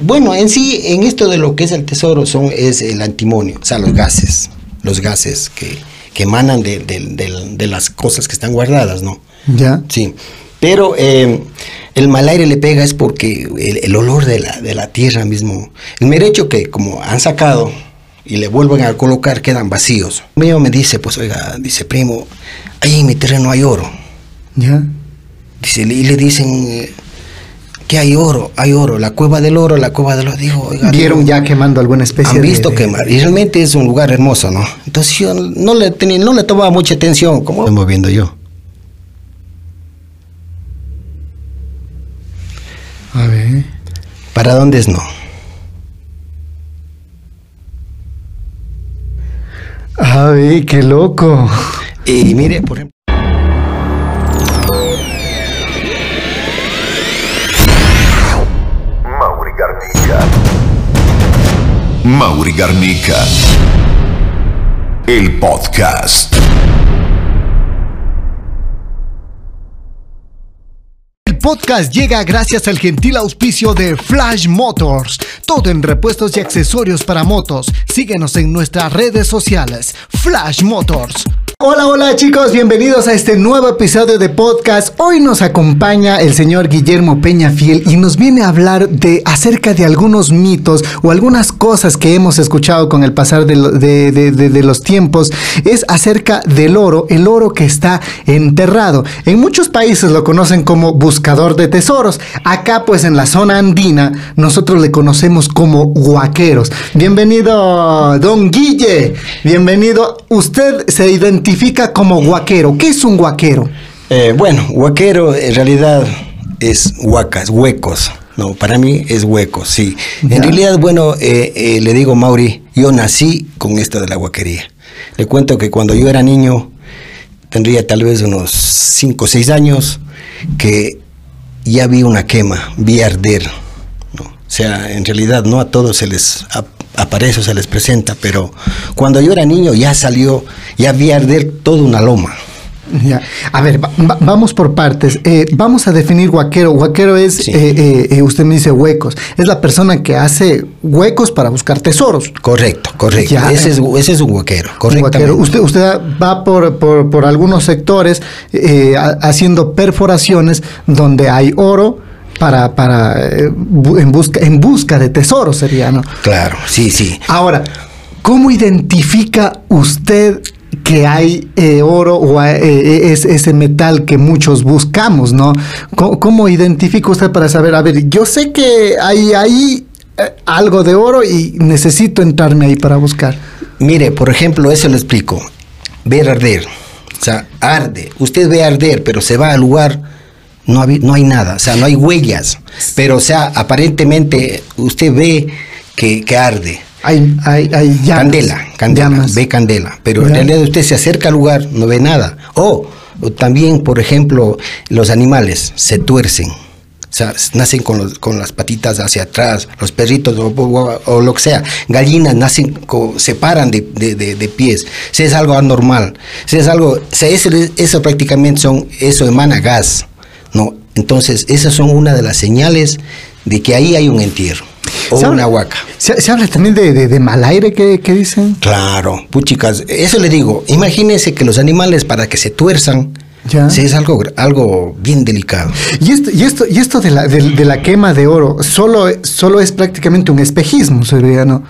Bueno, en sí, en esto de lo que es el tesoro son, es el antimonio, o sea, los gases, los gases que, que emanan de, de- de- de las cosas que están guardadas, ¿no? Ya. Sí, pero eh, el mal aire le pega es porque el, el olor de la, de la tierra mismo, el mero hecho que como han sacado y le vuelven a colocar quedan vacíos. Mío me dice, pues oiga, dice primo, ahí en mi terreno hay oro. Ya. Dice, y le dicen hay oro, hay oro, la cueva del oro, la cueva del oro. Digo, oiga, Vieron digo, ya quemando alguna especie han visto de- quemar y realmente es un lugar hermoso, ¿no? Entonces yo no le tenía, no le tomaba mucha atención, como estoy moviendo yo. A ver. ¿Para dónde es no? A ver, qué loco. Y mire, por ejemplo. Mauri Garnica. El podcast. El podcast llega gracias al gentil auspicio de Flash Motors. Todo en repuestos y accesorios para motos. Síguenos en nuestras redes sociales. Flash Motors. Hola, hola chicos, bienvenidos a este nuevo episodio de podcast. Hoy nos acompaña el señor Guillermo Peña Fiel y nos viene a hablar de acerca de algunos mitos o algunas cosas que hemos escuchado con el pasar de, de- los tiempos. Es acerca del oro, el oro que está enterrado. En muchos países lo conocen como buscador de tesoros. Acá pues en la zona andina nosotros le conocemos como guaqueros. Bienvenido, don Guille. Bienvenido. Usted se identifica como guaquero. ¿Qué es un guaquero? Eh, bueno, huaquero en realidad es huacas, huecos. No, para mí es huecos, sí. Ya. En realidad, bueno, eh, eh, le digo, Mauri, yo nací con esto de la huaquería. Le cuento que cuando yo era niño, tendría tal vez unos 5 o 6 años, que ya vi una quema, vi arder. ¿no? O sea, en realidad no a todos se les aparece o se les presenta, pero cuando yo era niño ya salió, ya vi arder toda una loma. Ya. A ver, va- va- vamos por partes. Eh, vamos a definir guaquero. Guaquero es, Sí. eh, eh, usted me dice huecos. Es la persona que hace huecos para buscar tesoros. Correcto, correcto. Ya. Ese, es, ese es un huaquero, guaquero. Usted, usted va por, por- por algunos sectores ha- haciendo perforaciones donde hay oro para, para eh, en, busca, en busca de tesoros sería, ¿no? Claro, sí, sí. Ahora, ¿cómo identifica usted que hay eh, oro o eh, es, ese metal que muchos buscamos, ¿no? ¿Cómo, cómo identifica usted para saber, a ver, yo sé que hay ahí eh, algo de oro y necesito entrarme ahí para buscar? Mire, por ejemplo, eso lo explico. Ver arder. O sea, arde. Usted ve arder, pero se va al lugar, no, hay nada. O sea, no hay huellas. Pero, o sea, aparentemente usted ve que, que arde. Hay, hay, hay llamas. Candela, candela, Llamas. ve candela, pero en realidad usted se acerca al lugar, no ve nada. O, o también, por ejemplo, los animales se tuercen, o sea, nacen con, los- con las patitas hacia atrás, los perritos o, o- o lo que sea, gallinas nacen, co- se paran de, de- de- de pies, si es algo anormal, si es algo, o sea, eso, eso prácticamente son, eso emana gas, ¿no? Entonces, esas son una de las señales de que ahí hay un entierro o ¿Se una habla- huaca. Se, se habla también de, de- de mal aire que, que dicen. Claro, puchicas, eso le digo, imagínense que los animales para que se tuerzan, Ya. sí, es algo, algo bien delicado. Y esto, y esto, y esto de, la, de, de la quema de oro solo, solo es prácticamente un espejismo, sería, ¿no?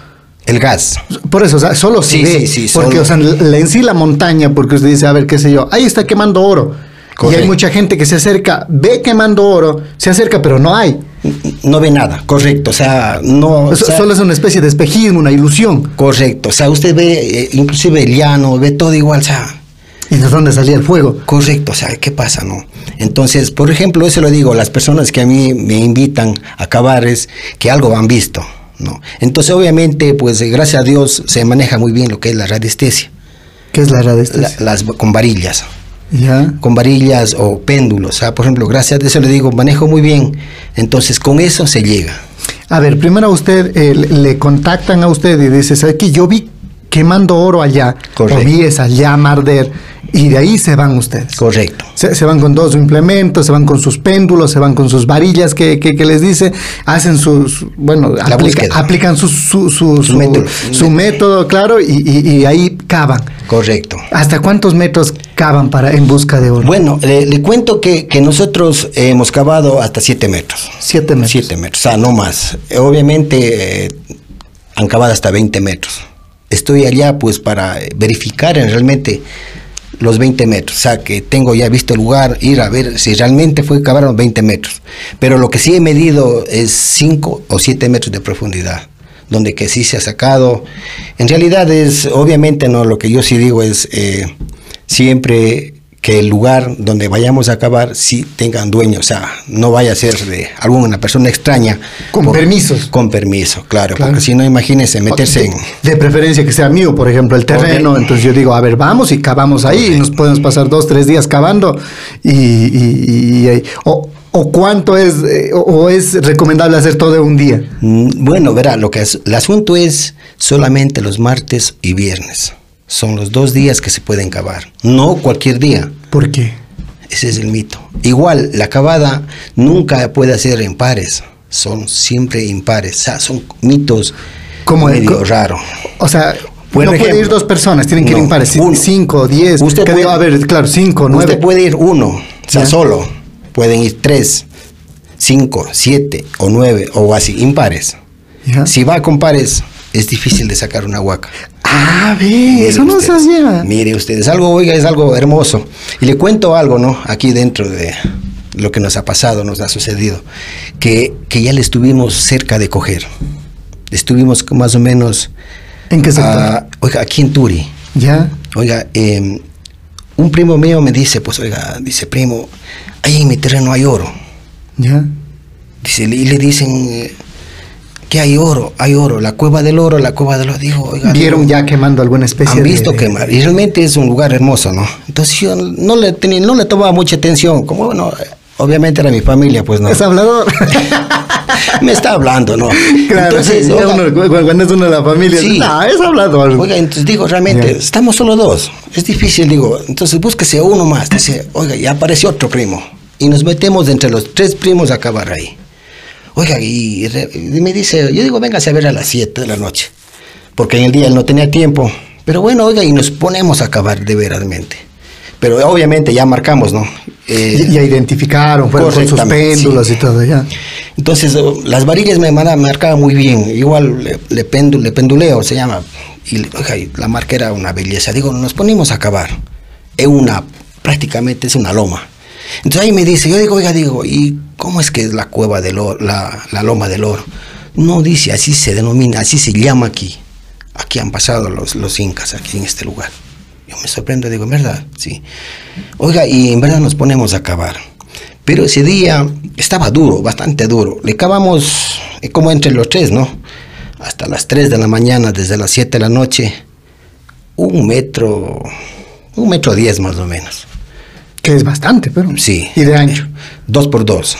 El gas. Por eso, o sea, solo se Sí, ve. sí, sí, porque, solo. o sea, en sí la montaña, porque usted dice, a ver, qué sé yo, ahí está quemando oro. Y hay mucha gente que se acerca, ve quemando oro, se acerca, pero no hay. No ve nada, correcto, o sea, no... o So- sea, solo es una especie de espejismo, una ilusión. Correcto, o sea, usted ve, eh, inclusive el llano, ve todo igual, o sea, ¿Y de dónde salía el fuego? correcto, o sea, ¿qué pasa, no? Entonces, por ejemplo, eso lo digo, las personas que a mí me invitan a cavar es que algo han visto, ¿no? Entonces, obviamente, pues, eh, gracias a Dios se maneja muy bien lo que es la radiestesia, ¿Qué es la radiestesia? la- las con varillas. Con varillas o péndulos. Sea, por ejemplo, gracias a eso le digo, manejo muy bien. Entonces, con eso se llega. A ver, primero a usted eh, le contactan a usted y dice, ¿sabe qué? Yo vi quemando oro allá, Correcto. o vi esa llama arder. Y de ahí se van ustedes. Correcto. Se, se van con dos implementos, se van con sus péndulos, se van con sus varillas que, que- que les dice, hacen sus, bueno, aplica- aplican su, su, su, su- método. su método, claro, y, y- y ahí cavan. Correcto. ¿Hasta cuántos metros cavan para en busca de oro? Bueno, le, le cuento que, que nosotros hemos cavado hasta 7 metros. Siete metros. 7 metros, o sea, no más. Obviamente eh, han cavado hasta 20 metros. Estoy allá pues para verificar en realmente los 20 metros. O sea, que tengo ya visto el lugar, ir a ver si realmente fue cavar los 20 metros. Pero lo que sí he medido es 5 o 7 metros de profundidad. Donde que sí se ha sacado. En realidad es, obviamente, no, lo que yo sí digo es eh, siempre que el lugar donde vayamos a cavar sí tengan dueño, o sea, no vaya a ser de alguna persona extraña. Con permisos. Con permiso, claro, Claro. porque si no, imagínense meterse en... de, de preferencia que sea mío, por ejemplo, el terreno. Entonces yo digo, a ver, vamos y cavamos ahí. Y nos podemos pasar dos, tres días cavando. Y, y- y- o, o cuánto es, eh, o, o es recomendable hacer todo en un día. Mm, Bueno, verá, lo que es, el asunto es solamente los martes y viernes. Son los dos días que se pueden cavar, no cualquier día. ¿Por qué? Ese es el mito. Igual, la cavada nunca puede ser en pares, son siempre impares. O sea, son mitos Como el- medio co- raro. O sea, no puede ir dos personas, tienen que ir no, impares. uno. Cinco, diez. Usted puede- digo, a ver, claro, cinco, nueve. Usted puede ir uno, o sea, Ya. solo. Pueden ir tres, cinco, siete o nueve o así, impares. Ya. Si va con pares, es difícil de sacar una huaca. Ah, ve, eso no se hacía. Mire usted, es algo, oiga, es algo hermoso. Y le cuento algo, ¿no? Aquí dentro de lo que nos ha pasado, nos ha sucedido, que, que ya le estuvimos cerca de coger. Estuvimos más o menos, ¿En qué sector? ah, oiga, aquí en Turi. ya. Oiga, eh, un primo mío me dice, pues, oiga, dice, primo, ahí en mi terreno hay oro. Ya. Dice, y le dicen que hay oro, hay oro, la cueva del oro, la cueva del oro. Digo, oiga, Vieron ya quemando alguna especie han de- visto quemar y realmente es un lugar hermoso, ¿no? Entonces yo no le tenía, no le tomaba mucha atención, como bueno, obviamente era mi familia, pues no. Es hablador. Me está hablando, ¿no? claro, entonces, sí, oiga, uno- cu- cuando es uno de la familia, Sí. no, es hablador. Oiga, entonces digo, realmente, estamos solo dos. Es difícil, digo. Entonces búsquese uno más. Dice, oiga, ya apareció otro primo. Y nos metemos entre los tres primos a acabar ahí. Oiga, y, me dice, yo digo, véngase a ver a las 7 de la noche. Porque en el día él no tenía tiempo. Pero bueno, oiga, y nos ponemos a acabar de veradmente. Pero obviamente ya marcamos, ¿no? Eh, ya identificaron, fueron con sus sí. y todo, ya. entonces, eh, las varillas me marcaban muy bien. Igual le, le, pendu- le penduleo, se llama. Y, oiga, y la marca era una belleza. Digo, nos ponimos a acabar. Es una, prácticamente es una loma. Entonces ahí me dice, yo digo, oiga, digo, ¿y cómo es que es la cueva del oro, la, la loma del oro? No dice, así se denomina, así se llama aquí. Aquí han pasado los, los incas, aquí en este lugar. Yo me sorprendo, digo, verdad, sí. Oiga, y en verdad nos ponemos a cavar. Pero ese día estaba duro, bastante duro. Le cavamos eh, como entre los tres, ¿no? Hasta las 3 de la mañana, desde las 7 de la noche. Un metro, un metro diez más o menos. Que es bastante, pero. Sí. Y de ancho. Dos por dos.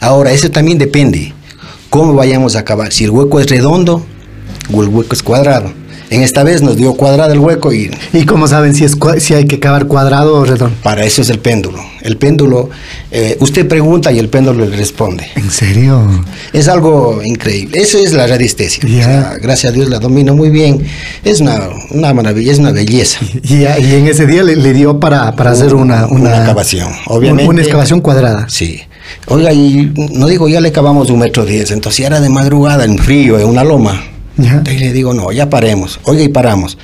Ahora, eso también depende. Cómo vayamos a cavar. Si el hueco es redondo o el hueco es cuadrado. En esta vez nos dio cuadrado el hueco y ¿Y cómo saben si, es, si hay que cavar cuadrado o redondo? para eso es el péndulo. El péndulo, eh, usted pregunta y el péndulo le responde. ¿En serio? Es algo increíble. Eso es la radiestesia. O sea, gracias a Dios la domino muy bien. Es una, una maravilla, es una belleza. Y, y en ese día le, le dio para, para hacer una, una, Una excavación, obviamente. Una excavación cuadrada. Sí. Oiga, y no digo, ya le cavamos un metro diez, entonces ya era de madrugada, en frío, en una loma. Ya. Entonces le digo, no, ya paremos. Oiga, y paramos.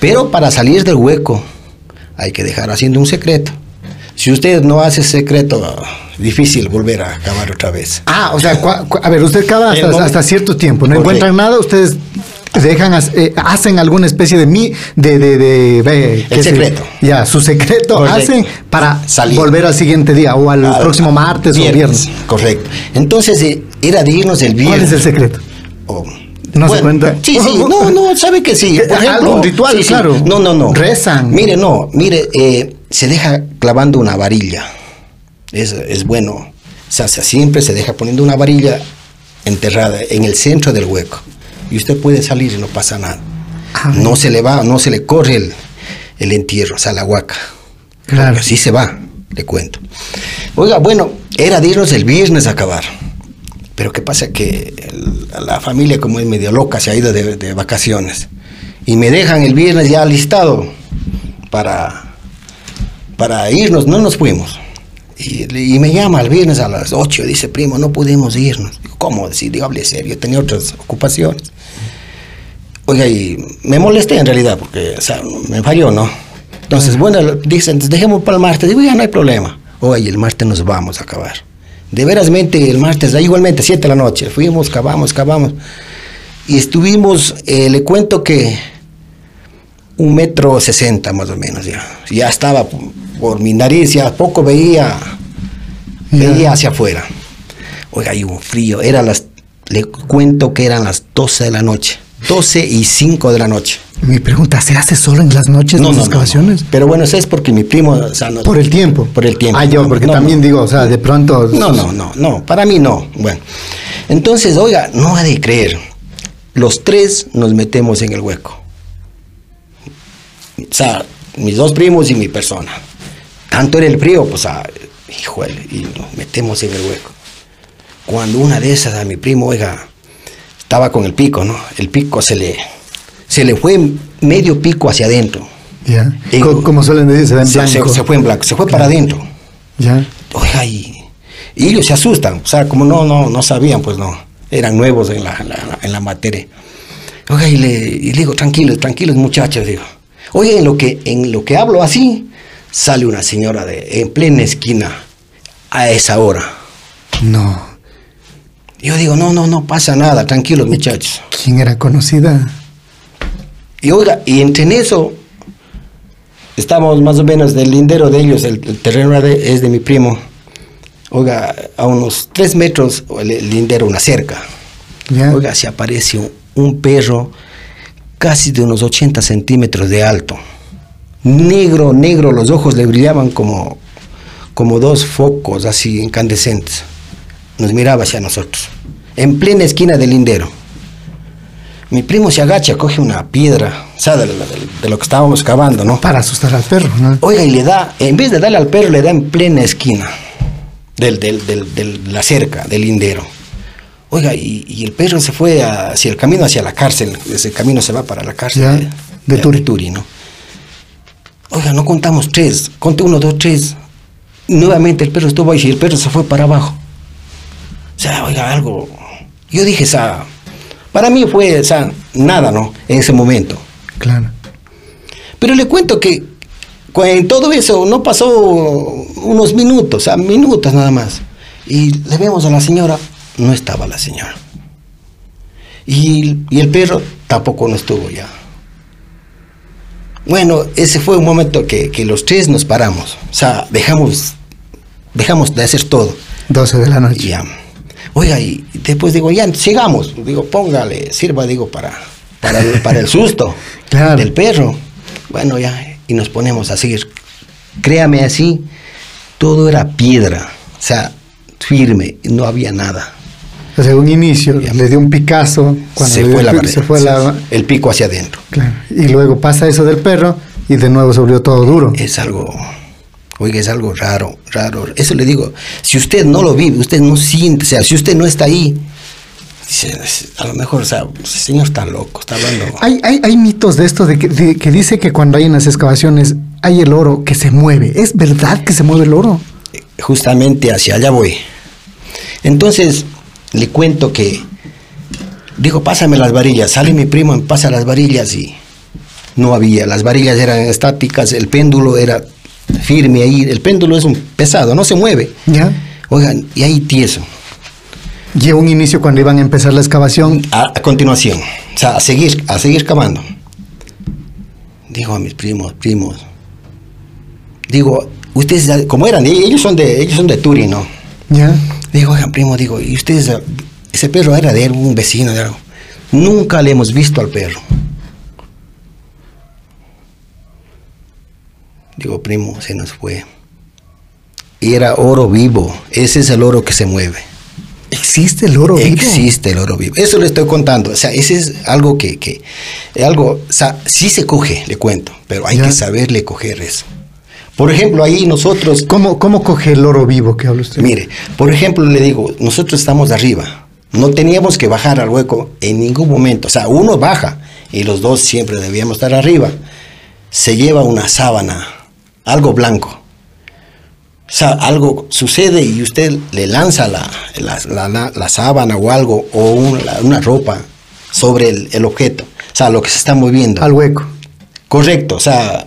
Pero para salir del hueco, hay que dejar haciendo un secreto. Si usted no hace secreto, difícil volver a cavar otra vez. Ah, o sea, a ver, usted cava El hasta, momento- hasta cierto tiempo, no encuentran nada, ustedes dejan, eh, hacen alguna especie de mi, de, de, de, qué sé- secreto. ya, su secreto Correcto. hacen para Salir. volver al siguiente día o al Ah, próximo martes o viernes. Correcto. Entonces eh, era de irnos el viernes. ¿Cuál es el secreto? Oh. ¿No se cuenta? Sí, sí, no, no, sabe que sí. Por ejemplo, algún ritual, sí, sí. claro. No, no, no. Rezan. Mire, no, mire, eh, se deja clavando una varilla. Es, es bueno. O sea, se- siempre se deja poniendo una varilla enterrada en el centro del hueco. Y usted puede salir y no pasa nada. No se le va, no se le corre el, el entierro, o sea, la huaca. Claro. Así se va, le cuento. Oiga, bueno, era de irnos el viernes a acabar. Pero qué pasa que el- la familia como es medio loca se ha ido de, de vacaciones. Y me dejan el viernes ya listado para, para irnos, no nos fuimos. Y, y me llama el viernes a las 8, dice, primo, no podemos irnos. Digo, ¿cómo? Sí, digo, hable serio, tenía otras ocupaciones. Oiga, y me molesté en realidad, porque, o sea, me falló, ¿no? Entonces, bueno, dicen, dejemos para el martes. Digo, ya no hay problema. Oye, el martes nos vamos a acabar. De verasmente, el martes, ahí igualmente, 7 de la noche. Fuimos, cavamos, cavamos. Y estuvimos, eh, le cuento que un metro sesenta más o menos ya. Ya estaba por, mi nariz, ya poco veía, veía hacia afuera. Oiga, hay un frío, era las, le cuento que eran las 12 de la noche, 12 y 5 de la noche. Mi pregunta, ¿se hace solo en las noches las excavaciones? Pero bueno, eso es porque mi primo, o sea, no- Por el tiempo. Por el tiempo. Ah, yo, No, porque no, también no. digo, o sea, de pronto. No, no, no, no, para mí no. Bueno, entonces, oiga, no ha de creer. Los tres nos metemos en el hueco. O sea, mis dos primos y mi persona. Tanto era el frío, pues, ah, híjole, y nos metemos en el hueco. Cuando una de esas a mi primo, oiga, estaba con el pico, ¿no? El pico se le, se le fue medio pico hacia adentro. Ya. Como suelen decir, se da en Se, se- blanco. se fue en blanco, se fue para adentro. Ya. Oiga, y, y ellos se asustan, o sea, como no, no, no sabían, pues no, eran nuevos en la, en la- en la materia. Oiga, y le, y le digo, tranquilos, tranquilos muchachos, digo. Oye, en lo que, en lo que hablo así, sale una señora de, en plena esquina a esa hora. No. Yo digo, no, no, no pasa nada, tranquilos muchachos. ¿Quién era conocida? Y oiga, y entre en eso, estamos más o menos del lindero de ellos, el, el terreno de- es de mi primo. Oiga, a unos tres metros, el, el lindero, una cerca. Ya. Oiga, se aparece un, un perro casi de unos 80 centímetros de alto. Negro, negro, los ojos le brillaban como, como dos focos así incandescentes. Nos miraba hacia nosotros, en plena esquina del lindero. Mi primo se agacha, coge una piedra, o sea, de, lo- de lo que estábamos cavando, ¿no? Para asustar al perro, ¿no? Oiga, y le da, en vez de darle al perro, le da en plena esquina del, del, del- del- la cerca, del lindero. Oiga, y, y el perro se fue hacia el camino, hacia la cárcel. Ese camino se va para la cárcel Ya, de, de Turi. ¿no? Oiga, no contamos tres, conté uno, dos, tres. Nuevamente el perro estuvo ahí y el perro se fue para abajo. O sea, oiga, algo. Yo dije, o sea, para mí fue, o sea, nada, ¿no? En ese momento. Claro. Pero le cuento que en todo eso no pasó unos minutos, o sea, minutos nada más. Y le vemos a la señora, no estaba la señora. Y, y el perro tampoco no estuvo ya. Bueno, ese fue un momento que, que los tres nos paramos. O sea, dejamos, dejamos de hacer todo. 12 de la noche. ya. Oiga, y después digo, ya, sigamos. Digo, póngale, sirva, digo, para, para, el, para el susto Claro. del perro. Bueno, ya, y nos ponemos a seguir. Créame así, todo era piedra, o sea, firme, no había nada. O sea, un inicio, Ya. le dio un Picasso. Cuando se fue la pico, pared, se fue la... el pico hacia adentro. Claro. Y luego pasa eso del perro y de nuevo se volvió todo duro. Es algo, oiga, es algo raro, raro. Eso le digo, si usted no lo vive, usted no siente, o sea, si usted no está ahí, dice, a lo mejor, o sea, ese señor está loco, está hablando. Hay, hay, hay mitos de esto de que, de que dice que cuando hay en las excavaciones hay el oro que se mueve. ¿Es verdad que se mueve el oro? justamente hacia allá voy. Entonces, le cuento que, digo, pásame las varillas, sale mi primo, me pasa las varillas y no había, las varillas eran estáticas, el péndulo era firme ahí, el péndulo es un pesado, no se mueve. ¿Ya? Oigan, y ahí tieso, Y un inicio cuando iban a empezar la excavación. a, a continuación, o sea, a seguir, a seguir cavando. Digo a mis primos, primos, digo, ustedes, como eran, ellos son de, ellos son de Turi, ¿no? ¿Ya? Digo, oigan, primo, digo, ¿y ustedes, ese perro era de algún vecino de algo? Nunca le hemos visto al perro. Digo, primo, se nos fue. Y era oro vivo, ese es el oro que se mueve. ¿Existe el oro vivo? Existe el oro vivo. Eso le estoy contando. O sea, ese es algo que, que algo, o sea, sí se coge, le cuento, pero hay Ya. que saberle coger eso. Por ejemplo, ahí nosotros, ¿Cómo, ¿Cómo coge el oro vivo que habla usted? mire, por ejemplo, le digo, nosotros estamos arriba. No teníamos que bajar al hueco en ningún momento. O sea, uno baja y los dos siempre debíamos estar arriba. Se lleva una sábana, algo blanco. O sea, algo sucede y usted le lanza la, la, la- la- sábana o algo, o un- una ropa sobre el, el objeto. O sea, lo que se está moviendo. Al hueco. Correcto. O sea,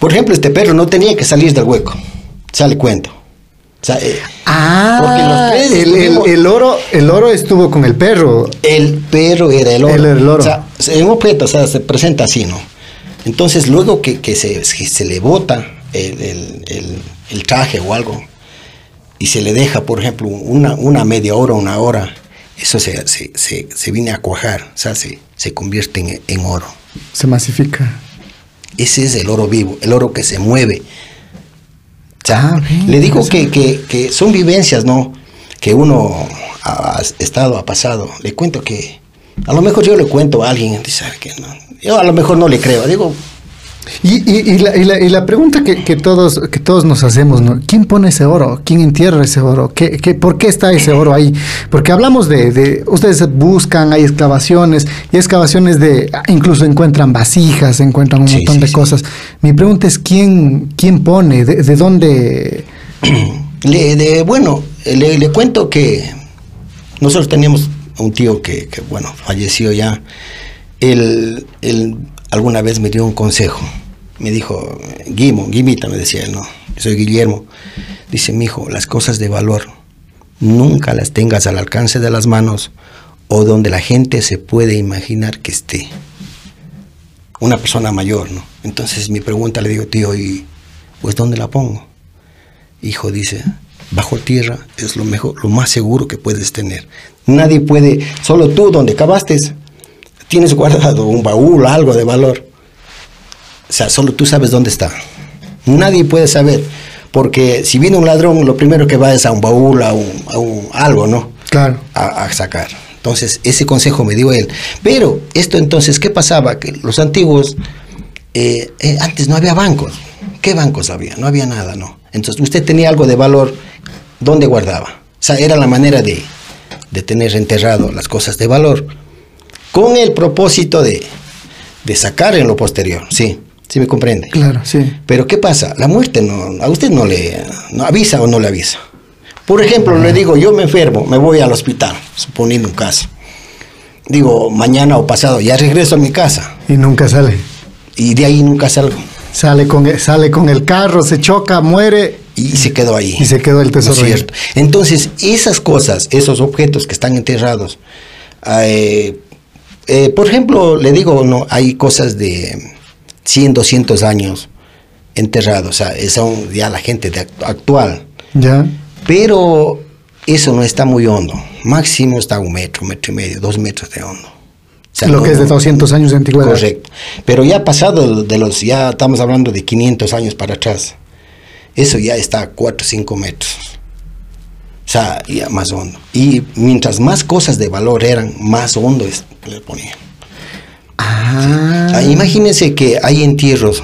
por ejemplo, este perro no tenía que salir del hueco. O sea, le cuento. O sea, eh, Ah, Porque los tres el, el- estuvimos- el oro, el oro estuvo con el perro. el perro era el oro. El oro. O sea, un objeto, o sea, se presenta así, ¿no? Entonces, luego que, que se, que se le bota el, el- el- el traje o algo y se le deja, por ejemplo, una, una media hora, una hora, eso se, se, se- se viene a cuajar, o sea, se, convierte en, en oro. Se masifica. Ese es el oro vivo, el oro que se mueve. Ah, bien, le digo que, que- que son vivencias, ¿no? Que uno ha estado, ha pasado. Le cuento que, a lo mejor yo le cuento a alguien, dice "Ay, que no. Yo a lo mejor no le creo. Digo, Y, y- y la, y la- y la pregunta que, que todos, que todos nos hacemos, ¿no? ¿Quién pone ese oro? ¿Quién entierra ese oro? ¿Qué, qué- por qué está ese oro ahí? Porque hablamos de, de- ustedes buscan, hay excavaciones, y excavaciones de, incluso encuentran vasijas, encuentran un Sí, montón sí, de sí. cosas. Mi pregunta es, ¿quién, quién pone? ¿De, de dónde? le, de- bueno, le, le cuento que nosotros teníamos un tío que, que, bueno, falleció ya. Él, él alguna vez me dio un consejo. Me dijo, Guimo, Guimita, me decía él, no, soy Guillermo. Dice, mi hijo, las cosas de valor nunca las tengas al alcance de las manos o donde la gente se puede imaginar que esté. Una persona mayor, ¿no? Entonces mi pregunta le digo, tío, ¿y pues dónde la pongo? Hijo dice, bajo tierra es lo mejor, lo más seguro que puedes tener. Nadie puede, solo tú donde cavaste, tienes guardado un baúl, algo de valor. O sea, solo tú sabes dónde está. Nadie puede saber, porque si viene un ladrón, lo primero que va es a un baúl, a un, a un algo, ¿no? Claro. a, a sacar. Entonces, ese consejo me dio él. Pero esto entonces, ¿qué pasaba? Que los antiguos, eh, eh, antes no había bancos. ¿Qué bancos había? No había nada, ¿no? Entonces, usted tenía algo de valor, ¿dónde guardaba? O sea, era la manera de, de tener enterrado las cosas de valor, con el propósito de, de sacar en lo posterior, ¿sí? ¿Sí me comprende? Claro, sí. Pero ¿qué pasa? La muerte no, a usted no le no avisa o no le avisa. Por ejemplo, le digo, yo me enfermo, me voy al hospital, suponiendo un caso. Digo, mañana o pasado, ya regreso a mi casa Y nunca sale. y de ahí nunca salgo. Sale con, el- sale con el carro, se choca, muere Y se quedó ahí. y se quedó el ¿No tesoro. ahí. cierto? Entonces, esas cosas, esos objetos que están enterrados, eh, eh, por ejemplo, le digo, no, hay cosas de 100, 200 años enterrados, o sea, son ya la gente de act- actual. Ya. Pero eso no está muy hondo. Máximo está un metro, metro y medio, dos metros de hondo. O sea, Lo no- que es de no- 200 años de antigüedad. Correcto. Pero ya pasado de los, ya estamos hablando de 500 años para atrás. Eso ya está a 4 o 5 metros. O sea, ya más hondo. Y mientras más cosas de valor eran, más hondo es, le ponían. Ah. Ah, imagínense que hay entierros,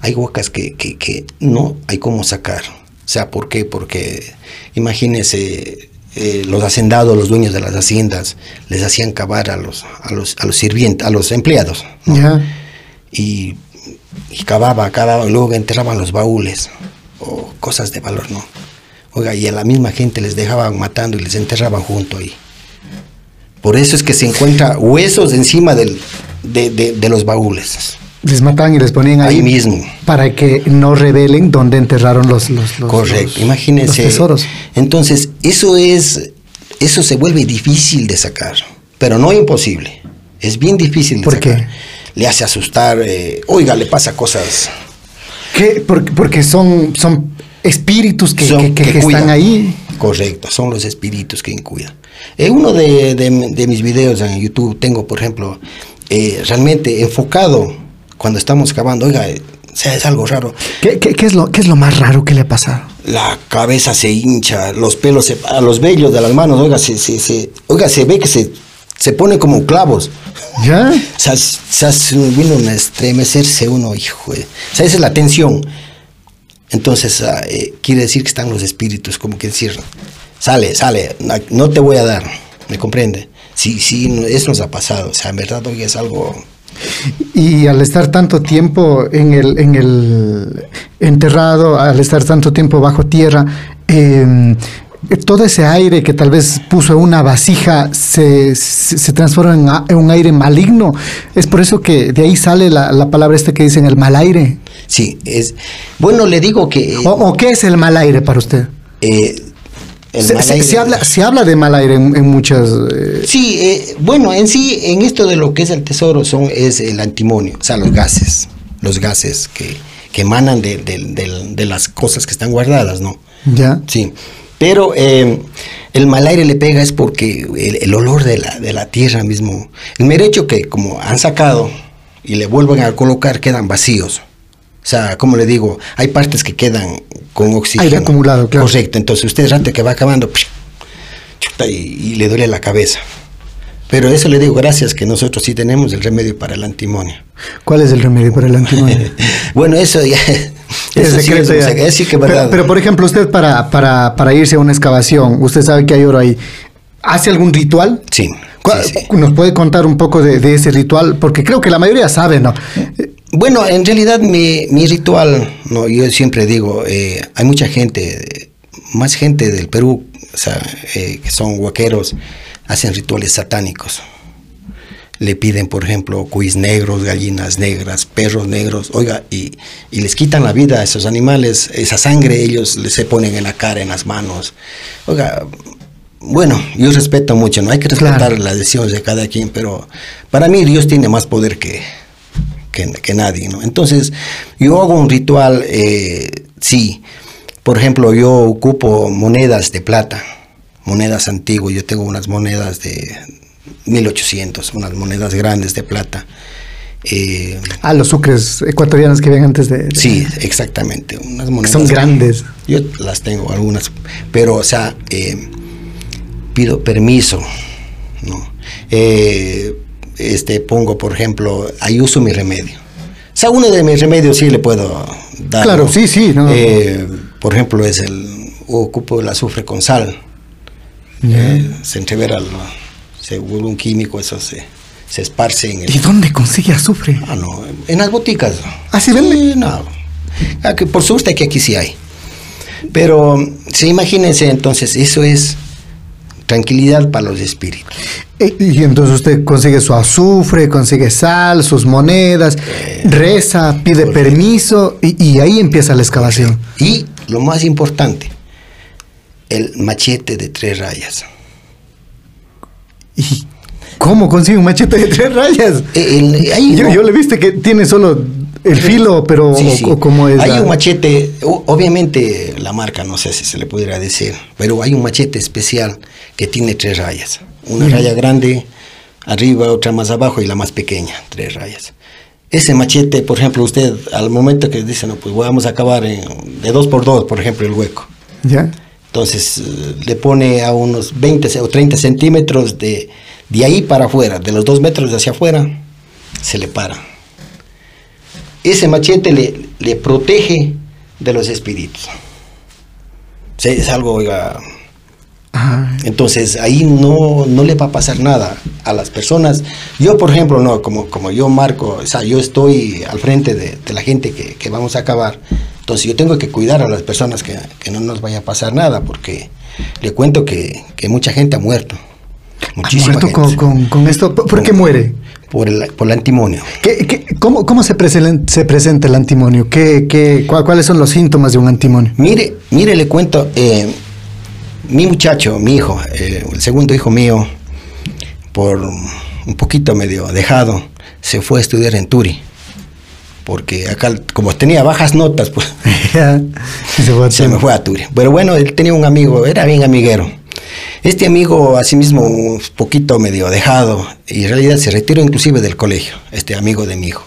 hay huacas que, que, que no hay cómo sacar. O sea, ¿por qué? Porque imagínense, eh, los hacendados, los dueños de las haciendas, les hacían cavar a los, a los, a los sirvientes, a los empleados. ¿no? Ya. Y, y cavaba, cavaba, y luego enterraban los baúles o cosas de valor, ¿no? Oiga, y a la misma gente les dejaban matando y les enterraban junto ahí. Por eso es que se encuentra huesos encima del, de, de- de los baúles. Les mataban y les ponían ahí, Ahí mismo. para que no revelen dónde enterraron los, los, los- Correcto. los- Imagínense. los tesoros. Entonces, eso es, eso se vuelve difícil de sacar, pero no imposible. Es bien difícil de ¿Por sacar. qué? Le hace asustar, eh, oiga, le pasa cosas. ¿Qué? Porque, porque son, son espíritus que, son- que- que- están ahí. Correcto, son los espíritus que cuidan. En uno de, de- de mis videos en YouTube tengo, por ejemplo, eh, realmente enfocado cuando estamos cavando, oiga, eh, es algo raro. ¿Qué, qué- qué es lo, ¿Qué es lo más raro que le ha pasado? la cabeza se hincha, los pelos se a los vellos de las manos, oiga, se, se, se- oiga, se ve que se, se pone como clavos. ¿Ya? O sea, s- o sea, se vino a estremecerse uno, hijo. O sea, esa es la tensión. Entonces, ah, eh, quiere decir que están los espíritus, como que decir, sale, sale, no te voy a dar, ¿me comprende? Sí, sí, eso nos ha pasado, o sea, en verdad hoy es algo... Y al estar tanto tiempo en el, en el enterrado, al estar tanto tiempo bajo tierra, eh, todo ese aire que tal vez puso una vasija se, se, transforma en un aire maligno. Es por eso que de ahí sale la, la palabra esta que dicen el mal aire. Sí, es... Bueno, le digo que... ¿O, o qué es el mal aire para usted? eh, el Se, mal aire- se habla, se habla de mal aire en, en muchas... eh, Sí, eh, bueno, en sí, en esto de lo que es el tesoro son, es el antimonio, o sea, los gases, los gases que, que emanan de, de- de- de las cosas que están guardadas, ¿no? ¿Ya? Sí, pero eh, el mal aire le pega es porque el, el olor de la, de la tierra mismo, el mero hecho que como han sacado y le vuelven a colocar, quedan vacíos. O sea, como le digo, hay partes que quedan con oxígeno. Aire acumulado, claro. Correcto, entonces usted rato que va acabando y, y le duele la cabeza. Pero eso le digo, gracias que nosotros sí tenemos el remedio para el antimonio. ¿Cuál es el remedio para el antimonio? bueno, eso ya... Es sí secreto ya. sec- sí que es pero, por ejemplo, usted para, para, para irse a una excavación, usted sabe que hay oro ahí. ¿Hace algún ritual? Sí, ¿Cuál- sí, sí. ¿Nos puede contar un poco de, de ese ritual? Porque creo que la mayoría sabe, ¿no? Bueno, en realidad mi, mi ritual, no, yo siempre digo, eh, hay mucha gente, más gente del Perú, o sea, eh, que son huaqueros, hacen rituales satánicos. Le piden, por ejemplo, cuis negros, gallinas negras, perros negros, oiga, y, y les quitan la vida a esos animales, esa sangre ellos les se ponen en la cara, en las manos. Oiga, bueno, yo respeto mucho, no hay que respetar Claro. las decisiones de cada quien, pero para mí Dios tiene más poder que, que, que nadie, ¿no? Entonces, yo hago un ritual, eh, sí, por ejemplo, yo ocupo monedas de plata, monedas antiguas, yo tengo unas monedas de 1800, unas monedas grandes de plata. Eh, Ah, los sucres ecuatorianos que ven antes de... de- sí, exactamente, unas Que monedas son grandes. yo las tengo algunas, pero o sea, eh, pido permiso, ¿no? Eh, este, pongo, por ejemplo, ahí uso mi remedio. O sea, uno de mis remedios sí le puedo dar. Claro, ¿no? sí, sí, no. Eh, por ejemplo, es el, ocupo el azufre con sal. Eh, se entrevera, se vuelve un químico, eso se, se esparce en el... ¿Y dónde consigue azufre? Ah, no, en las boticas. ¿Ah, sí vende? no. Ah, por suerte que aquí sí hay. Pero, sí, imagínense entonces, eso es tranquilidad para los espíritus. Eh, Y entonces usted consigue su azufre, consigue sal, sus monedas, reza, pide permiso y, y ahí empieza la excavación. Y lo más importante, el machete de tres rayas. ¿Y cómo consigue un machete de tres rayas? Eh, el- ahí Yo, no- yo le viste que tiene solo el filo, pero Sí, sí. cómo es. Hay la- un machete, obviamente la marca, no sé si se le pudiera decir, pero hay un machete especial que tiene tres rayas. Una raya grande arriba, otra más abajo y la más pequeña, tres rayas. Ese machete, por ejemplo, usted al momento que dice, no, pues vamos a acabar en- de dos por dos, por ejemplo, el hueco. ¿Ya? Entonces eh, le pone a unos 20 ce- o 30 centímetros de, de ahí para afuera, de los dos metros hacia afuera, se le para. Ese machete le, le protege de los espíritus. Es algo, oiga, entonces ahí no, no le va a pasar nada a las personas. Yo, por ejemplo, no, como, como yo marco, o sea, yo estoy al frente de, de la gente que, que vamos a acabar. Entonces yo tengo que cuidar a las personas que, que no nos vaya a pasar nada, porque le cuento que, que mucha gente ha muerto. ¿Ha Muchísima muerto gente. con, con- con esto? ¿Por, por qué muere? Por el, por el antimonio. ¿Qué- qué- cómo, cómo se, preselen- se presenta el antimonio? ¿Qué, qué, ¿Cuáles son los síntomas de un antimonio? Mire, mire, le cuento, eh, mi muchacho, mi hijo, eh, el segundo hijo mío, por un poquito medio dejado, se fue a estudiar en Turi. Porque acá, como tenía bajas notas, pues se me fue a Turi. Pero bueno, él tenía un amigo, era bien amiguero. Este amigo, asimismo, un poquito medio dejado, y en realidad se retiró inclusive del colegio, este amigo de mi hijo.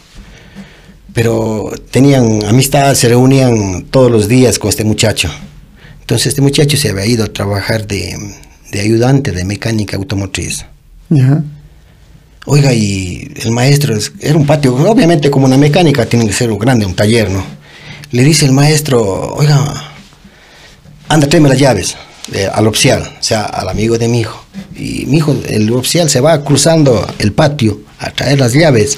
Pero tenían amistad, se reunían todos los días con este muchacho. Entonces este muchacho se había ido a trabajar de, de ayudante de mecánica automotriz. Oiga, y el maestro, es- era un patio, obviamente como una mecánica tiene que ser un grande, un taller, ¿no? Le dice el maestro, oiga, anda, tráeme las llaves eh, al opcial, o sea, al amigo de mi hijo. Y mi hijo, el opcial, se va cruzando el patio a traer las llaves.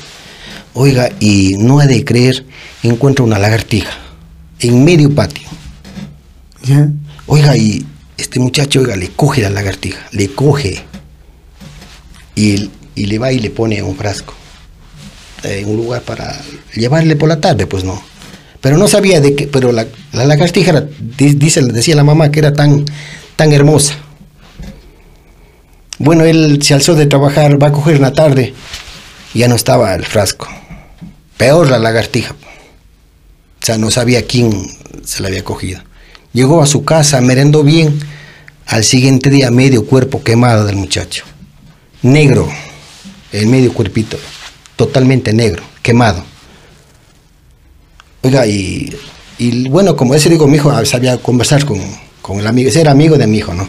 Oiga, y no ha de creer, encuentra una lagartija en medio patio. Ya. Oiga, y este muchacho, oiga, le coge la lagartija, le coge y, y le va y le pone un frasco, eh, en un lugar para llevarle por la tarde, pues no. Pero no sabía de qué, pero la, la lagartija, dice, decía la mamá que era tan, tan hermosa. Bueno, él se alzó de trabajar, va a coger la tarde, ya no estaba el frasco. Peor la lagartija. O sea, no sabía quién se la había cogido. Llegó a su casa, merendó bien. Al siguiente día, medio cuerpo quemado del muchacho. Negro, el medio cuerpito, totalmente negro, quemado. Oiga, y, y bueno, como ese digo, mi hijo ah, sabía conversar con, con el amigo, ese era amigo de mi hijo, ¿no?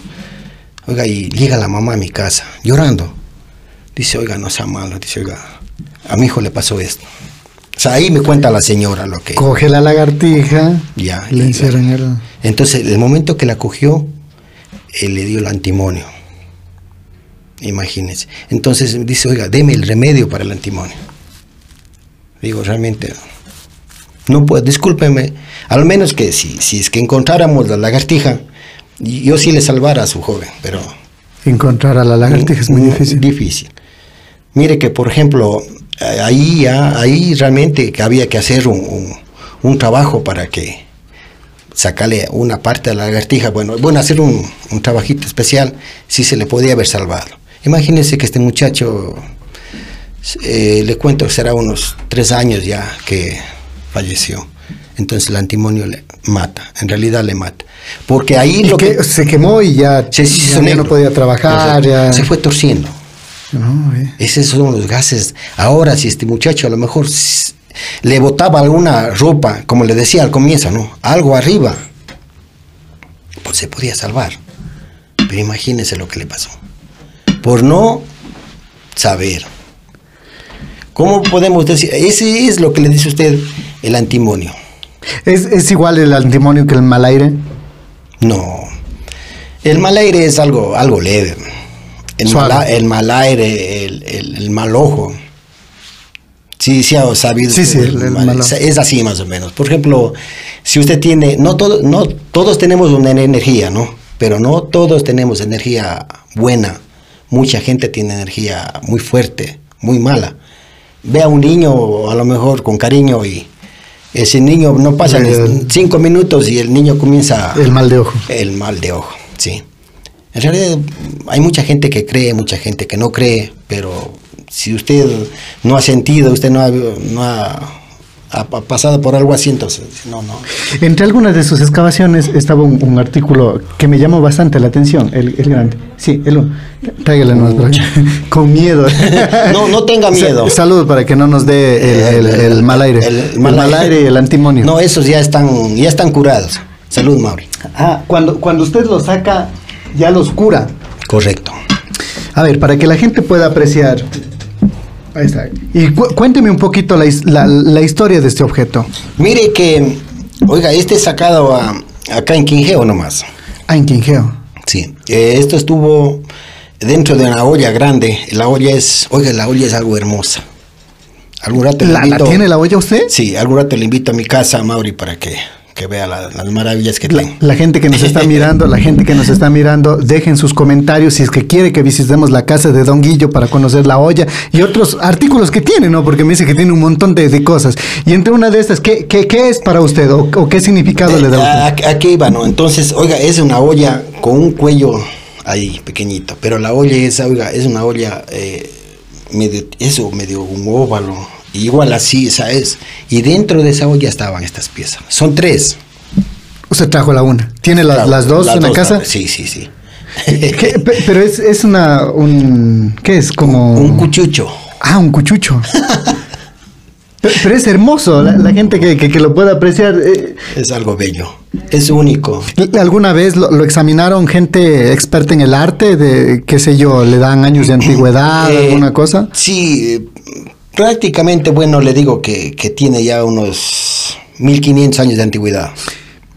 Oiga, y llega la mamá a mi casa, llorando. Dice, oiga, no sea malo, dice, oiga, a mi hijo le pasó esto. O sea, ahí me cuenta la señora lo que... Coge la lagartija. Ya, Le el. Entonces, el momento que la cogió, él le dio el antimonio. Imagínense. Entonces dice, oiga, deme el remedio para el antimonio. Digo, realmente, no puedo, discúlpeme, al menos que si, si es que encontráramos la lagartija, yo sí le salvara a su joven, pero Encontrar a la lagartija es muy Mm, difícil. Difícil. Mire que, por ejemplo, eh, ahí, ya- ahí realmente que había que hacer un, un- un trabajo para que sacarle una parte de la lagartija. Bueno, bueno hacer un, un trabajito especial, si se le podía haber salvado. Imagínense que este muchacho, eh, le cuento, será unos tres años ya que falleció. Entonces el antimonio le mata, en realidad le mata. Porque ahí Y lo que que... se quemó y ya, se hizo ya no podía trabajar. Ya- Se fue torciendo. No, eh. Esos son los gases. Ahora, si este muchacho a lo mejor le botaba alguna ropa, como le decía al comienzo, ¿no? Algo arriba, pues se podía salvar. Pero imagínense lo que le pasó. Por no saber. ¿Cómo podemos decir? Ese es lo que le dice usted el antimonio. ¿Es, es igual el antimonio que el mal aire? No. El mal aire es algo, algo leve. El, mala- el mal aire, el, el- el mal ojo. Sí, sí ha sabido. Sí, usted sí, del el- el mal- mal ojo. es así más o menos. Por ejemplo, si usted tiene, no, todo, no todos tenemos una energía, ¿no? Pero no todos tenemos energía buena. Mucha gente tiene energía muy fuerte, muy mala. Ve a un niño a lo mejor con cariño y ese niño no pasa ni El- cinco minutos y el niño comienza El mal de ojo. el mal de ojo, sí. En realidad hay mucha gente que cree, mucha gente que no cree, pero si usted no ha sentido, usted no ha, no ha, ha- pasado por algo así, entonces no, no. Entre algunas de sus excavaciones estaba un, un artículo que me llamó bastante la atención, el, el grande. Sí, el uno. Tráigale nomás aquí. Con miedo. No, no tenga miedo. Sa- Salud para que no nos dé el, el- el mal aire. El, mal aire y el antimonio. No, esos ya están, ya están curados. Salud, Mauri. Ah, cuando, cuando usted los saca, ya los cura. Correcto. A ver, para que la gente pueda apreciar. Ahí está. Y cu- cuénteme un poquito la, la- la historia de este objeto. Mire que, oiga, este es sacado a- acá en Quingeo nomás. Ah, en Quingeo. Sí, eh, esto estuvo dentro de una olla grande. La olla es, oiga, la olla es algo hermosa. Algún rato le ¿La, la invito- tiene la olla usted? Sí, algún rato le invito a mi casa, Mauri, para que, que vea la- las maravillas que La, tengo. la gente que nos está mirando, la gente que nos está mirando, dejen sus comentarios si es que quiere que visitemos la casa de Don Guillo para conocer la olla y otros artículos que tiene, ¿no? Porque me dice que tiene un montón de, de cosas. Y entre una de estas, ¿qué, qué, qué es para usted o, o qué significado le da a usted? Eh, Aquí iba, ¿no? Entonces, oiga, es una olla con un cuello ahí pequeñito, pero la olla es, oiga, es una olla eh, medio, eso, medio un óvalo, igual así, ¿sabes? Y dentro de esa olla estaban estas piezas. Son tres. Usted trajo la una. ¿Tiene la- Claro, las dos en la casa? Sí, sí, sí. Pero es, es una, un, ¿qué es? Como... un cuchucho. Ah, un cuchucho. Pero, pero es hermoso, la, la gente que, que- que lo pueda apreciar. eh, Es algo bello, es único. ¿Alguna vez lo, lo examinaron gente experta en el arte? De, qué sé yo, le dan años de antigüedad, Eh, alguna cosa? Sí, prácticamente, bueno, le digo que, que tiene ya unos 1500 años de antigüedad.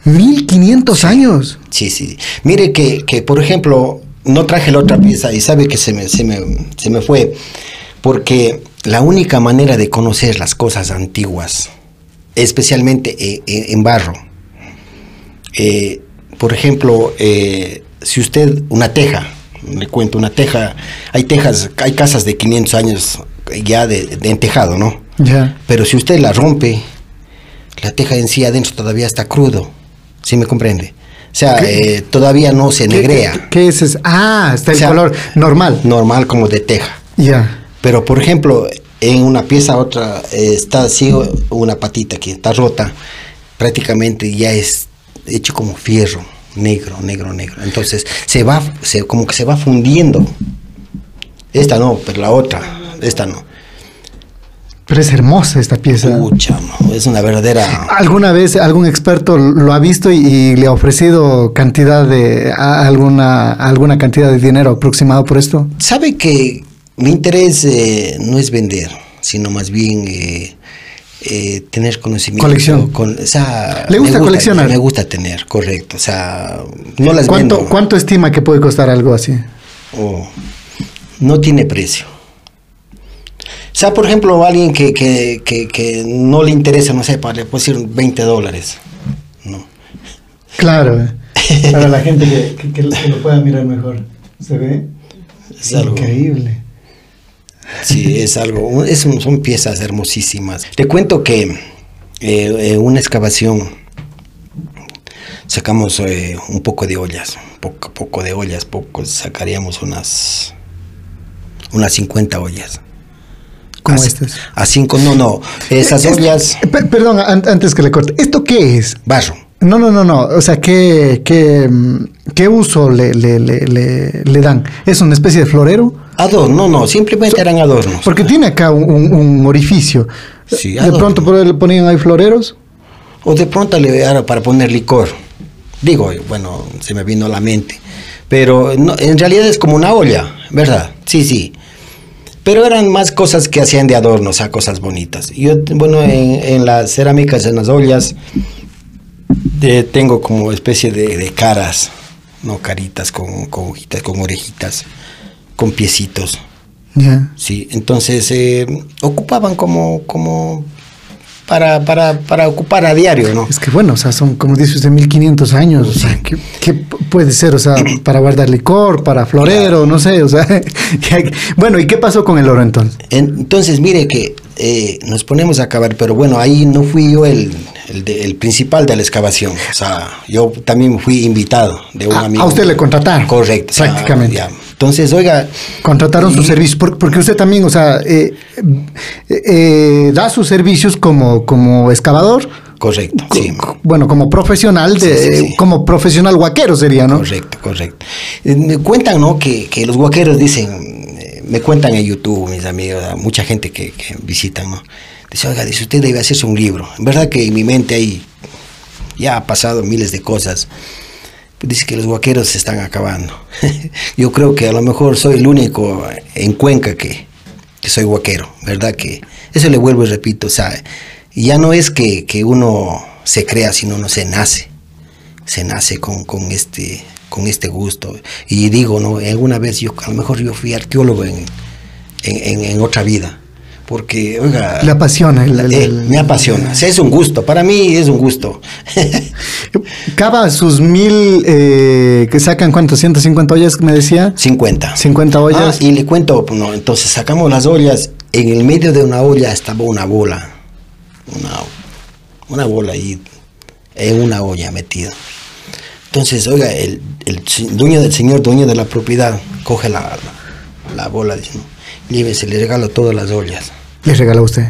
1500 años. Sí, sí. Mire que, que, por ejemplo, no traje la otra pieza y sabe que se me, se me, se me fue, porque la única manera de conocer las cosas antiguas, especialmente eh, eh, en barro, eh, por ejemplo, eh, si usted, una teja, le cuento, una teja, hay tejas, hay casas de 500 años ya de, de entejado, ¿no? Ya. Pero si usted la rompe, la teja en sí adentro todavía está crudo. ¿Sí me comprende? O sea, eh, todavía no se ¿Qué- negrea. ¿Qué, qué es eso? Ah, está el O sea, color normal. Normal como de teja. Ya. Pero por ejemplo, en una pieza otra eh, está así una patita que está rota, prácticamente ya es hecho como fierro, negro, negro, negro. Entonces se va, se, como que se va fundiendo. Esta no, pero la otra, esta no. Pero es hermosa esta pieza. Pucha, no, es una verdadera. ¿Alguna vez algún experto lo ha visto y, y le ha ofrecido cantidad de a- alguna alguna cantidad de dinero aproximado por esto? Sabe que mi interés eh, no es vender, sino más bien eh, eh, tener conocimiento. Colección. Con, o sea, ¿Le gusta me coleccionar? Me gusta tener, correcto. O sea, no las ¿Cuánto vendo. cuánto estima que puede costar algo así? Oh, no tiene precio. O sea, por ejemplo, alguien que, que, que, que no le interesa, no sé, para le puedo decir 20 dólares. No. Claro. eh. Para la gente que, que- lo- pueda mirar mejor. ¿Se ve? Es algo- Increíble. Sí, es algo, es son piezas hermosísimas. Te cuento que eh, una excavación sacamos eh, un poco de ollas, poco, poco de ollas, poco, sacaríamos unas, unas 50 ollas. Como a, estas. A cinco, no, no, esas Es- ollas, per- perdón, an- antes que le corte. ¿Esto qué es? barro. No, no, no, no. O sea, ¿qué, qué, qué uso le, le, le, le, dan? ¿Es una especie de florero? Adorno, no, no, simplemente eran adornos. Porque tiene acá un, un- orificio. Sí, de pronto por le ponían ahí floreros. O de pronto le era para poner licor. Digo, bueno, se me vino a la mente. Pero no, en realidad es como una olla, ¿verdad? Sí, sí. Pero eran más cosas que hacían de adorno, o sea, cosas bonitas. Yo, bueno, en, en las cerámicas, en las ollas, de- tengo como especie de, de caras, no caritas con, con hojitas, con orejitas, con piecitos. Ya. Sí, entonces eh, ocupaban como, como para, para, para ocupar a diario, ¿no? Es que bueno, o sea, son como dice usted, 1500 años. O sea, ¿qué, qué puede ser? O sea, para guardar licor, para florero, no sé. O sea, bueno, ¿y qué pasó con el oro entonces? Entonces, mire que eh, nos ponemos a acabar, pero bueno, ahí no fui yo el, el, de- el principal de la excavación. O sea, yo también fui invitado de un A- amigo. a usted le contrataron, Correcto. o sea, prácticamente. ya. Entonces, oiga, Contrataron sus y- servicios, por- porque usted también, o sea, eh, eh, eh, da sus servicios como, como excavador, Correcto, co- sí. bueno, como profesional, de, Sí, sí, sí. como profesional guaquero sería, ¿no? Correcto, correcto. Me cuentan, ¿no? Que, que los guaqueros dicen, me cuentan en YouTube, mis amigos, mucha gente que, que visitan, ¿no? Dice, oiga, dice, usted debe hacerse un libro. En verdad que en mi mente ahí ya ha pasado miles de cosas. Dice que los guaqueros se están acabando. Yo creo que a lo mejor soy el único en Cuenca que, que soy guaquero, ¿verdad? Que eso le vuelvo y repito, o sea, ya no es que, que uno se crea, sino uno se nace se nace con, con este con este gusto y digo no alguna vez yo a lo mejor yo fui arqueólogo en, en, en- en otra vida porque oiga Le apasiona. el- el- eh, me apasiona es un gusto para mí es un gusto Cava sus mil, eh, que sacan cuántos, 150 ollas, me decía. 50 50 ollas. Ah, y le cuento no entonces sacamos las ollas en el medio de una olla estaba una bola una, una bola ahí en una olla metida Entonces, oiga, el, dueño del señor, dueño de la propiedad, coge la, la, la bola, dice, no, llévense, le regalo todas las ollas. Le regaló a usted.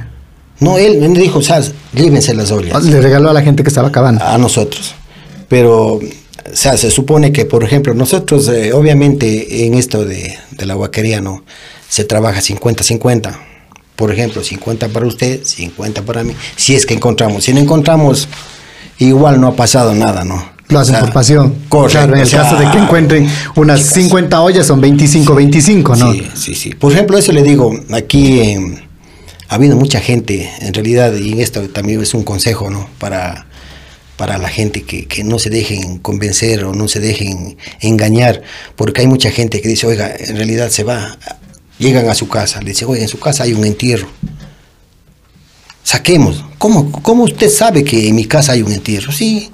No, él me dijo, ¿sabes? Llévense las ollas. Le regaló a la gente que estaba cavando. A nosotros. Pero, o sea, se supone que, por ejemplo, nosotros, eh, obviamente, en esto de, de la guaquería, ¿no? Se trabaja 50-50. Por ejemplo, 50 para usted, 50 para mí. Si es que encontramos. Si no encontramos, igual no ha pasado nada, ¿no? Lo hacen O sea, por pasión. correcto, Claro, en el o sea, caso de que encuentren unas 50 ollas son 25, 25, ¿no? Sí, sí, sí. Por ejemplo, eso le digo, aquí eh, ha habido mucha gente, en realidad, y esto también es un consejo, ¿no? Para, para la gente que, que no se dejen convencer o no se dejen engañar, porque hay mucha gente que dice, oiga, en realidad se va, llegan a su casa, le dice, oiga, en su casa hay un entierro. Saquemos. ¿Cómo, ¿Cómo usted sabe que en mi casa hay un entierro? Sí,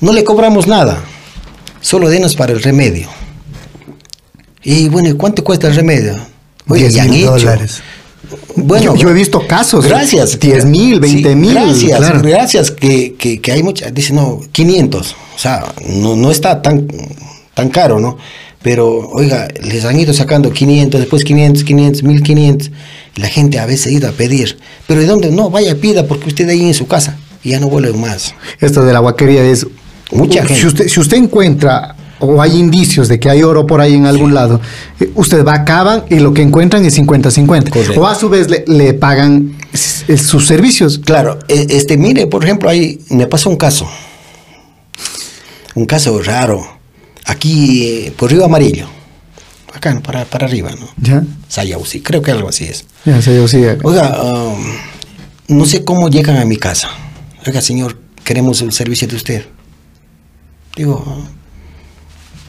no le cobramos nada, solo denos para el remedio. Y bueno, ¿y cuánto cuesta el remedio? Oye, 10 ya han hecho. dólares. Bueno, yo, yo he visto casos. Gracias. 10 mil, 20 Sí, mil. Gracias, claro. gracias. Que, que, que hay mucha. Dice, no, 500. O sea, no, no está tan, tan caro, ¿no? Pero, oiga, les han ido sacando 500, después 500, 500, 1500. Y la gente a veces ha ido a pedir. Pero ¿de dónde? No, vaya, pida, porque usted ahí en su casa. Y ya no vuelve más. Esto de la huaquería es. Mucha si gente. Usted, si usted encuentra o hay indicios de que hay oro por ahí en algún lado, eh, usted va, acaban y lo que encuentran es 50-50. Correcto. O a su vez le, le pagan s- sus servicios. Claro, e- este, mire, por ejemplo, ahí me pasó un caso. Un caso raro. Aquí, eh, por Río Amarillo. Acá, para, para arriba, ¿no? ¿Ya? Sayausi, creo que algo así es. Ya sí. Oiga, um, no sé cómo llegan a mi casa. Oiga, señor, queremos el servicio de usted. Digo,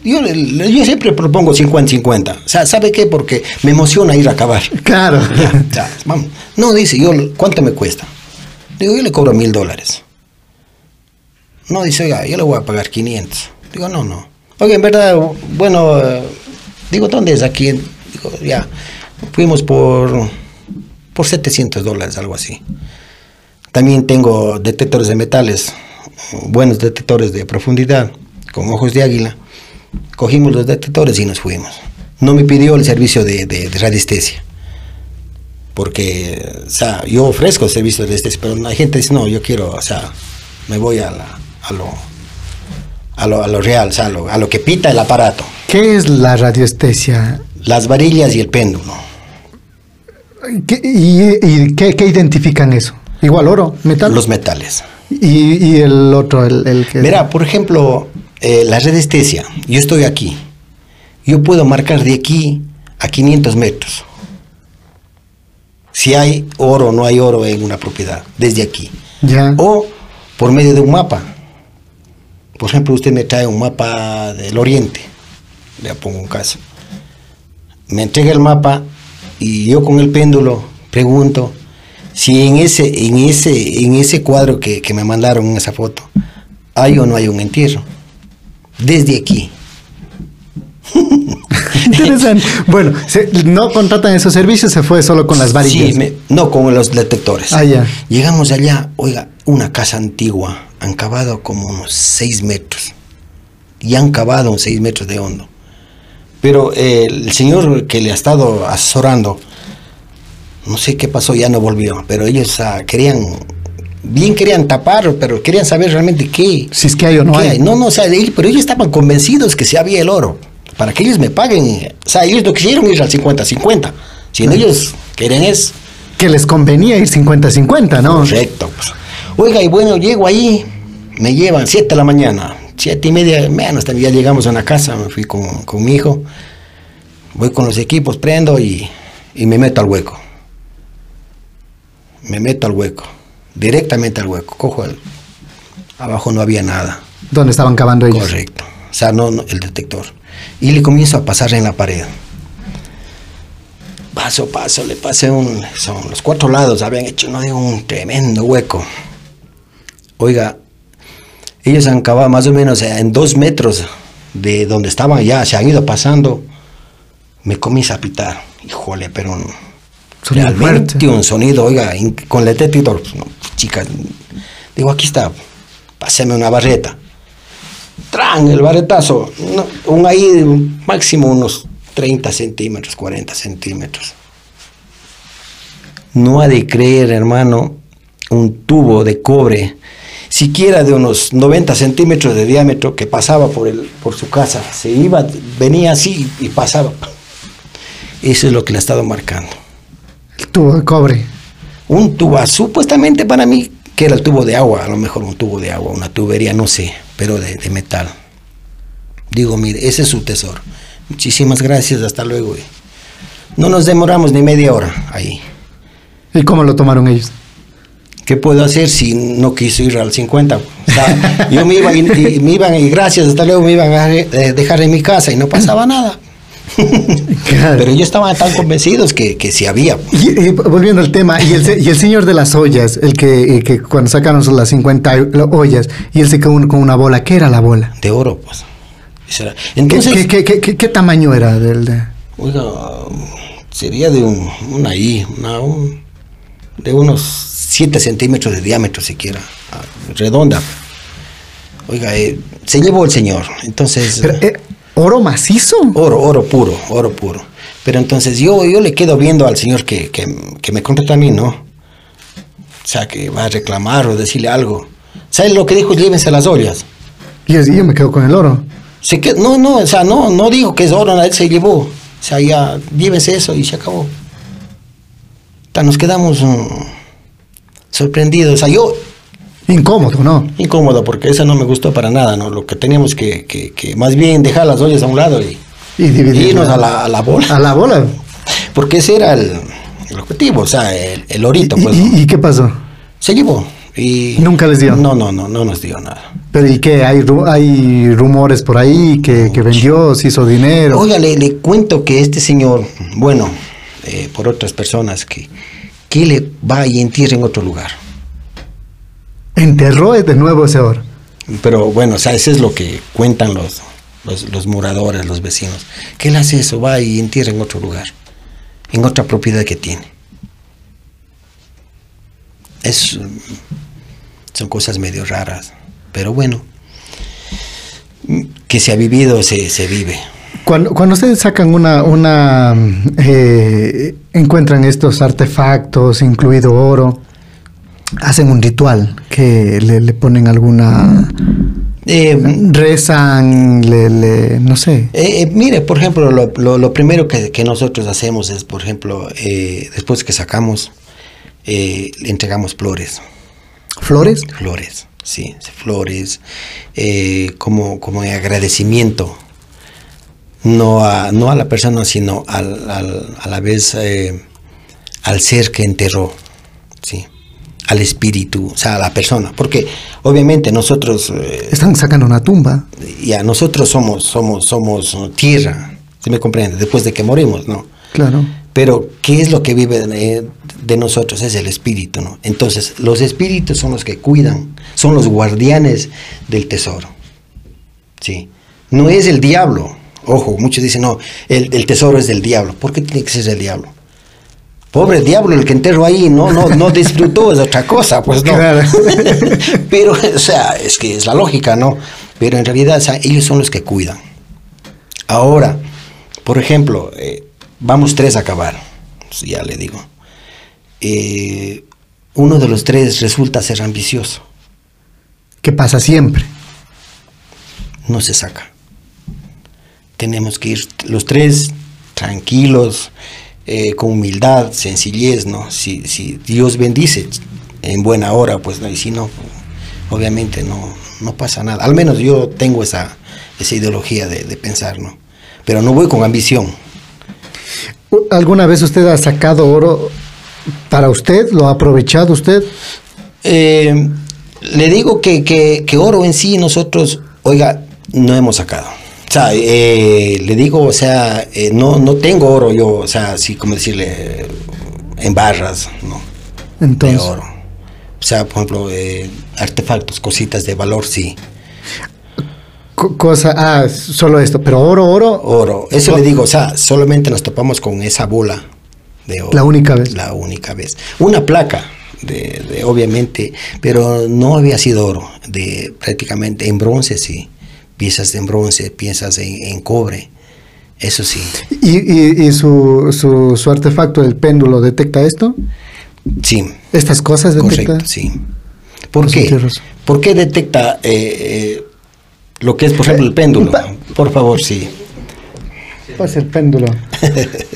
yo, yo siempre propongo 50-50. O sea, ¿sabe qué? Porque me emociona ir a acabar. Claro. Ya, ya, vamos. No, dice, yo, ¿cuánto me cuesta? Digo, yo le cobro mil dólares. No, dice, oiga, yo le voy a pagar 500. Digo, no, no. Oiga, en verdad, bueno, eh, digo, ¿dónde es aquí? Digo, ya, fuimos por, por 700 dólares, algo así. También tengo detectores de metales, buenos detectores de profundidad, con ojos de águila. Cogimos los detectores y nos fuimos. No me pidió el servicio de, de- de radiestesia. Porque, o sea, yo ofrezco el servicio de radiestesia, pero la gente dice, no, yo quiero, o sea, me voy a, la- a, lo, a, lo, a lo real, o sea, a lo, a lo que pita el aparato. ¿Qué es la radiestesia? Las varillas y el péndulo. ¿Qué- ¿Y, y qué, qué identifican eso? Igual oro, metal. Los metales. y, y el otro, el, el que. Mira, por ejemplo, eh, la radiestesia, yo estoy aquí. Yo puedo marcar de aquí a 500 metros. Si hay oro o no hay oro en una propiedad, desde aquí. Ya. O por medio de un mapa. Por ejemplo, usted me trae un mapa del oriente. Le pongo un caso. Me entrega el mapa y yo con el péndulo pregunto si en ese, en ese, en ese cuadro que, que me mandaron en esa foto hay o no hay un entierro. Desde aquí. Interesante. bueno, se- no contratan esos servicios, se fue solo con las varillas. Sí, me- no, con los detectores. Ah, ya. Llegamos allá, oiga, una casa antigua, han cavado como unos 6 metros. Y han cavado unos 6 metros de hondo. Pero eh, el señor que le ha estado asesorando, no sé qué pasó, ya no volvió. Pero ellos ah, querían, bien querían tapar, pero querían saber realmente qué. Si es que hay o no hay. No, no, o sea, pero ellos estaban convencidos que sí había el oro. Para que ellos me paguen. O sea, ellos no quisieron ir al 50-50. Sino ellos quieren es Que les convenía ir 50-50, ¿no? Correcto. pues. Oiga, y bueno, llego ahí, me llevan 7 de la mañana, siete y media, menos, ya llegamos a una casa, me fui con, con mi hijo, voy con los equipos, prendo y, y me meto al hueco. Me meto al hueco, directamente al hueco, cojo el... Abajo no había nada, Donde estaban cavando ellos. correcto. O sea, no, no, el detector. Y le comienzo a pasar en la pared. Paso, paso, le pasé un... Son los cuatro lados, habían hecho no un tremendo hueco. Oiga, ellos han cavado más o menos en dos metros de donde estaban ya, se han ido pasando. Me comienza a pitar. Híjole, pero. Sonido realmente un sonido, oiga, con el detector. pues, no, digo, aquí está, páseme una barreta. ¡Tran! El barretazo. un ahí máximo unos 30 centímetros, 40 centímetros. No ha de creer, hermano, un tubo de cobre, siquiera de unos 90 centímetros de diámetro, que pasaba por, el, por su casa. Se iba, venía así y pasaba. Eso es lo que le ha estado marcando. Tubo de cobre. Un tubo, supuestamente para mí que era el tubo de agua, a lo mejor un tubo de agua, una tubería, no sé, pero de, de metal. Digo, mire, ese es su tesoro. Muchísimas gracias, hasta luego. No nos demoramos ni media hora ahí. ¿Y cómo lo tomaron ellos? ¿Qué puedo hacer si no quiso ir al 50? O sea, yo me iba y, y me iban y gracias, hasta luego me iban a eh, dejar en mi casa y no pasaba nada. Claro. Pero ellos estaban tan convencidos que, que sí había. Y, y volviendo al tema, y el, y el señor de las ollas, el que, eh, que cuando sacaron las 50 ollas, y él se quedó con una bola, ¿qué era la bola? De oro, pues. Eso era. ¿Qué, Entonces, qué- qué- qué- qué- tamaño era del de- oiga, sería de un, una I, una, un- de unos 7 centímetros de diámetro siquiera, ah, redonda. Oiga, eh, se llevó el señor. Entonces, Pero, eh, ¿Oro macizo? oro, oro puro, oro puro. Pero entonces yo, yo le quedo viendo al señor que, que, que me contrata a mí, ¿no? O sea, que va a reclamar o decirle algo. ¿Sabes lo que dijo? Llévense las ollas. Y yo me quedo con el oro. Se que, no, no, o sea, no, no dijo que es oro, él se llevó. O sea, ya, llévense eso y se acabó. O sea, nos quedamos mm, sorprendidos. O sea, yo, Incómodo, ¿no? incómodo, porque eso no me gustó para nada, ¿no? Lo que teníamos que, que, que más bien dejar las ollas a un lado y, Y dividir. irnos a la, a la bola. A la bola. Porque ese era el, el objetivo, o sea, el, el orito, ¿Y, pues. y- ¿no? y qué pasó? Se llevó. Y ¿Nunca les dio? No, no, no, no nos dio nada. Pero ¿y qué? ¿Hay, ru- hay rumores por ahí que, que vendió, se hizo dinero? Oiga, le, le cuento que este señor, bueno, eh, por otras personas, que, que le va y entierra en otro lugar. Enterró de nuevo ese oro. Pero bueno, o sea, eso es lo que cuentan los, los, los moradores, los vecinos. Que él hace eso, va y entierra en otro lugar, en otra propiedad que tiene. Es, son cosas medio raras, pero bueno, que se ha vivido, se, se vive. Cuando, cuando ustedes sacan una, una eh, encuentran estos artefactos, incluido oro, hacen un ritual que le, le ponen alguna, Eh, rezan, le, le- no sé. Eh, eh, mire, por ejemplo, lo, lo- lo primero que, que nosotros hacemos es, por ejemplo, después que sacamos, le entregamos flores, ¿Flores? flores, sí, flores, como, como en agradecimiento, no a, no a la persona, sino al, al- a la vez al ser que enterró, sí, al espíritu, o sea, a la persona, porque obviamente nosotros... eh, Están sacando una tumba. ya nosotros somos somos somos tierra ¿sí me comprende? después de que morimos no Claro. pero qué es lo que vive de, de nosotros es el espíritu no entonces los espíritus son los que cuidan son los guardianes del tesoro sí no es el diablo ojo muchos dicen no el, el tesoro es del diablo ¿por qué tiene que ser el diablo? Pobre diablo, el que enterró ahí no, no, no disfrutó, es otra cosa, pues no. Claro. Pero, o sea, es que es la lógica, ¿no? Pero en realidad, o sea, ellos son los que cuidan. Ahora, por ejemplo, eh, vamos tres a acabar, ya le digo. Eh, uno de los tres resulta ser ambicioso, ¿Qué pasa siempre? no se saca. Tenemos que ir los tres tranquilos, eh, con humildad, sencillez, ¿no? Si, si Dios bendice en buena hora, pues no, y si no, obviamente no, no pasa nada. Al menos yo tengo esa, esa ideología de, de pensar, ¿no? Pero no voy con ambición. ¿Alguna vez usted ha sacado oro para usted? ¿Lo ha aprovechado usted? Eh, le digo que, que- que oro en sí nosotros, oiga, no hemos sacado. O sea, eh, le digo, o sea, eh, no, no tengo oro yo, o sea, así como decirle, en barras, ¿no? Entonces, de oro. O sea, por ejemplo, eh, artefactos, cositas de valor, sí. co- cosa, ah, solo esto, pero oro, oro, Oro. Eso le digo, o sea, solamente nos topamos con esa bola de oro. La única vez. La única vez. Una placa, de, de- obviamente, pero no había sido oro, de prácticamente en bronce, sí. Piezas en bronce, piezas en, en cobre. Eso sí. y, y- y su, su, su artefacto, el péndulo, detecta esto. Sí. Estas cosas detecta. Correcto, sí. ¿Por Eso qué? ¿Por qué detecta eh, eh, lo que es, por ejemplo, el péndulo? Por favor, sí. Pasa el péndulo.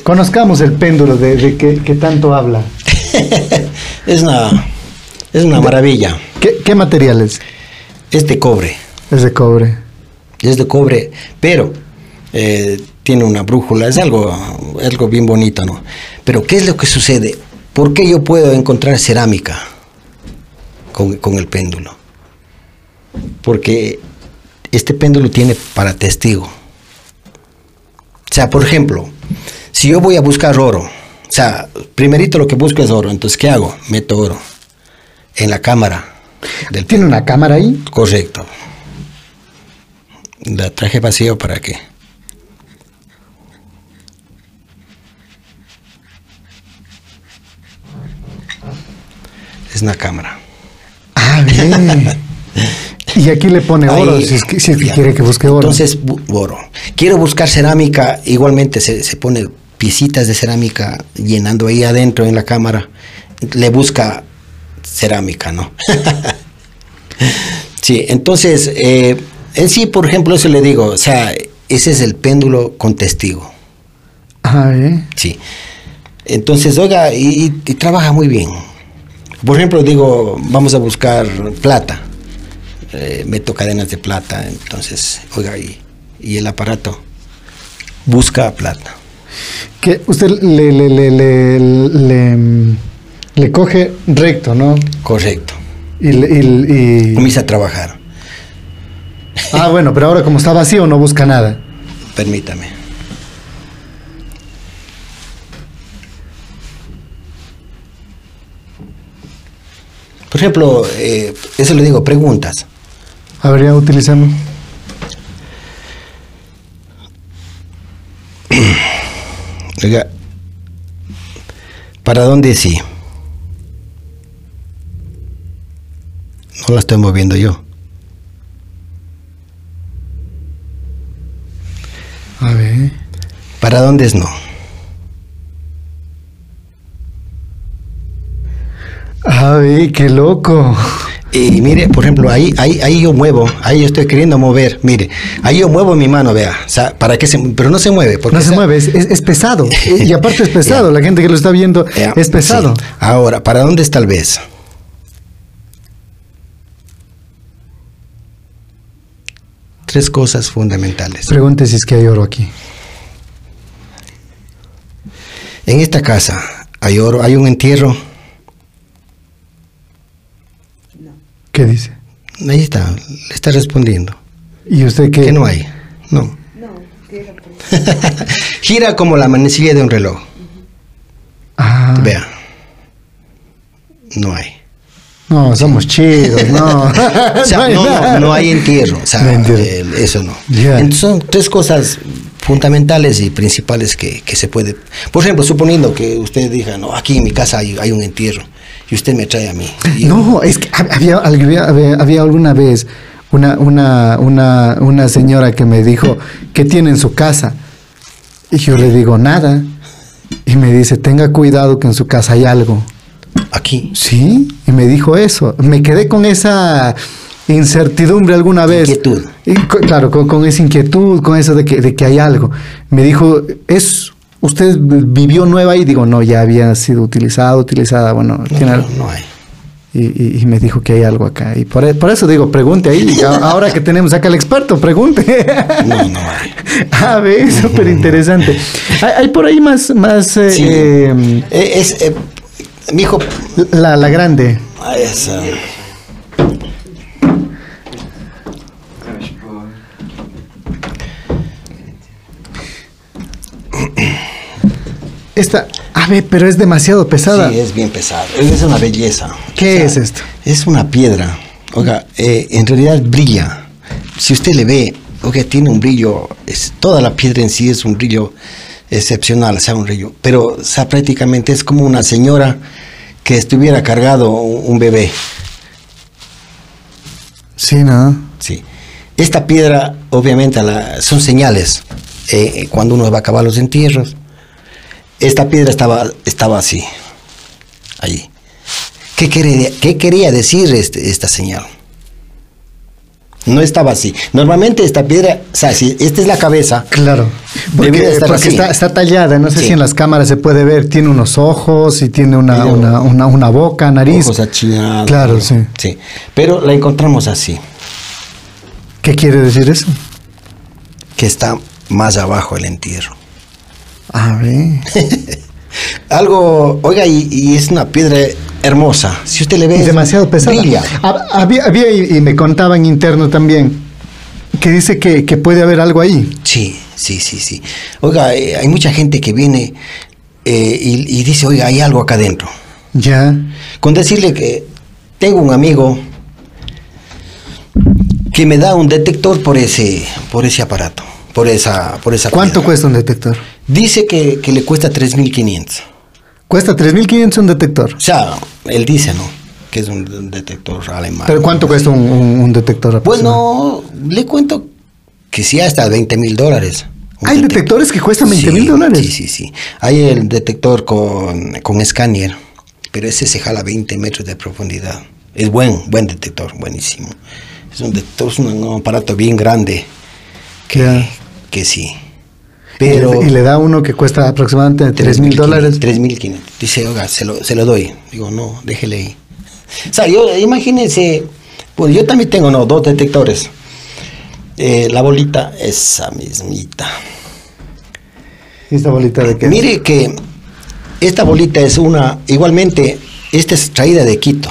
Conozcamos el péndulo de, de que, que tanto habla. es una, es una maravilla. ¿Qué, qué? Es de cobre. Es de cobre. Es de cobre, pero eh, tiene una brújula. Es algo, algo bien bonito, ¿no? Pero ¿qué es lo que sucede? ¿Por qué yo puedo encontrar cerámica con, con el péndulo? Porque este péndulo tiene para testigo. O sea, por ejemplo, si yo voy a buscar oro, o sea, primerito lo que busco es oro, entonces ¿qué hago? Meto oro en la cámara. Del ¿Tiene una cámara ahí? Correcto. La traje vacío para qué. Es una cámara. Ah, bien. y aquí le pone oro Ahí, si es que, si es que ya. quiere que busque oro. Entonces, bu- oro. Quiero buscar cerámica, igualmente se, se pone piecitas de cerámica llenando ahí adentro en la cámara. Le busca cerámica, ¿no? sí, entonces, eh, en sí, por ejemplo, eso le digo, o sea, ese es el péndulo con testigo. Ah, bien. Sí. Entonces, oiga, y, trabaja muy bien. Por ejemplo, digo, vamos a buscar plata. Eh, meto cadenas de plata, entonces, oiga, y, y el aparato busca plata. Que usted le, le, coge recto, ¿no? Correcto. Y- y- Comienza a trabajar. Ah, bueno, pero ahora como está vacío no busca nada. Permítame. Por ejemplo, eh, eso le digo, preguntas. A ver, ya utilizamos. Oiga, ¿para dónde sí? No la estoy moviendo yo. A ver. ¿Para dónde es no? A ver, qué loco. Y mire, por ejemplo, ahí, ahí, ahí yo muevo, ahí yo estoy queriendo mover, mire, ahí yo muevo mi mano, vea, o sea, para que se, pero no se mueve, porque No se esa- mueve, es, es- es pesado. Y aparte es pesado, la gente que lo está viendo es pesado. sí. Ahora, ¿para dónde está el beso? Tres cosas fundamentales. Pregunte si es que hay oro aquí. En esta casa hay oro, hay un entierro. ¿Qué dice? Ahí está, le está respondiendo. ¿Y usted qué? Que no hay. No. Gira como la manecilla de un reloj. Ah, Vea. No hay. No, somos chidos, no. O sea, hay no, no, no hay entierro. O sea, No hay entierro. eso no. Entonces, son tres cosas fundamentales y principales que, que se puede. Por ejemplo, suponiendo que usted diga, no, aquí en mi casa hay, hay un entierro y usted me trae a mí. No, es que hab- había, había, había- había alguna vez una, una, una, una señora que me dijo, ¿qué tiene en su casa? Y yo le digo, nada. Y me dice, tenga cuidado que en su casa hay algo. Aquí. Sí, y me dijo eso. Me quedé con esa incertidumbre alguna vez. Inquietud. Y claro, con, con esa inquietud, con eso de que, de que hay algo. Me dijo, ¿es usted vivió nueva y digo, no, ya había sido utilizada, utilizada. Bueno, No, tiene no, algo. no hay. Y, y- y me dijo que hay algo acá. Y por, e- por eso digo, pregunte ahí. Ahora que tenemos acá al experto, pregunte. No, no hay. A ver, súper interesante. Hay, hay por ahí más, más eh, Sí. eh, Eh, es, eh, mi hijo. la, la grande. ah, es, ah, Esta, a ver, pero es demasiado pesada. sí, es bien pesado. Es una belleza. ¿Qué es esto? Es una piedra. Oiga, eh, en realidad brilla. Si usted le ve, oiga, tiene un brillo. Es, toda la piedra en sí es un brillo excepcional, sea, un brillo. Pero, o sea, prácticamente es como una señora que estuviera cargado un, un bebé. Sí, ¿no? Sí. Esta piedra, obviamente, la- son señales. eh, cuando uno va a acabar los entierros, esta piedra estaba, estaba así, allí. ¿Qué quería, qué quería decir este- esta señal? No estaba así. Normalmente esta piedra, o sea, si esta es la cabeza, Claro. Porque, estar está, está tallada, no sé Sí. si en las cámaras se puede ver, tiene unos ojos y tiene una, Pero- una, una, una boca, nariz. ojos achinados. Claro, sí. Sí, pero la encontramos así, ¿Qué quiere decir eso? que está más abajo el entierro. A ver. Algo, oiga, y, y es una piedra hermosa. Si usted le ve, Es demasiado pesada. brilla. Hab- Había, había y, me contaba en interno también que dice que, que puede haber algo ahí. Sí, sí, sí, sí. Oiga, eh, hay mucha gente que viene eh, y, y dice, oiga, hay algo acá adentro. Ya. Con decirle que tengo un amigo que me da un detector por ese, por ese aparato, por esa, por esa. ¿Cuánto piedra. cuesta un detector? Dice que, que le cuesta 3.500. Cuesta 3.500 un detector. O sea, él dice, ¿no? Que es un, detector alemán. ¿Pero cuánto cuesta un, un- un detector? Bueno, le cuento que sí hasta 20 mil dólares. ¿Hay detec- detectores que cuestan 20 mil Sí, dólares? Sí, sí, sí. Hay el detector con, con escáner, pero ese se jala 20 metros de profundidad. Es buen, buen detector, buenísimo. Es un detector, es un, un aparato bien grande que, que sí. Pero, y le da uno que cuesta aproximadamente 3 mil dólares. 3.500. Dice, oiga, se lo, se lo doy. Digo, no, déjele ahí. O sea, yo, imagínense, pues yo también tengo, no, dos detectores. Eh, la bolita, esa mismita. ¿Y esta bolita de qué? Mire que esta bolita es una, igualmente, esta es traída de Quito.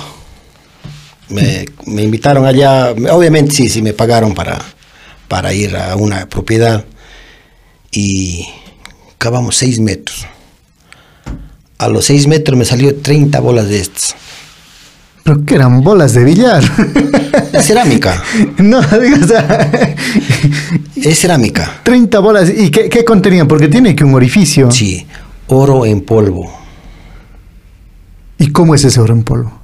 Me, me invitaron allá, obviamente sí, sí me pagaron para, para ir a una propiedad y cavamos seis metros. A los seis metros me salió 30 bolas de estas. Pero que eran bolas de billar. Es cerámica, no, digo, o sea, es cerámica. 30 bolas. ¿Y qué, qué contenían? Porque tiene que un orificio. Sí, oro en polvo. ¿Y cómo es ese oro en polvo?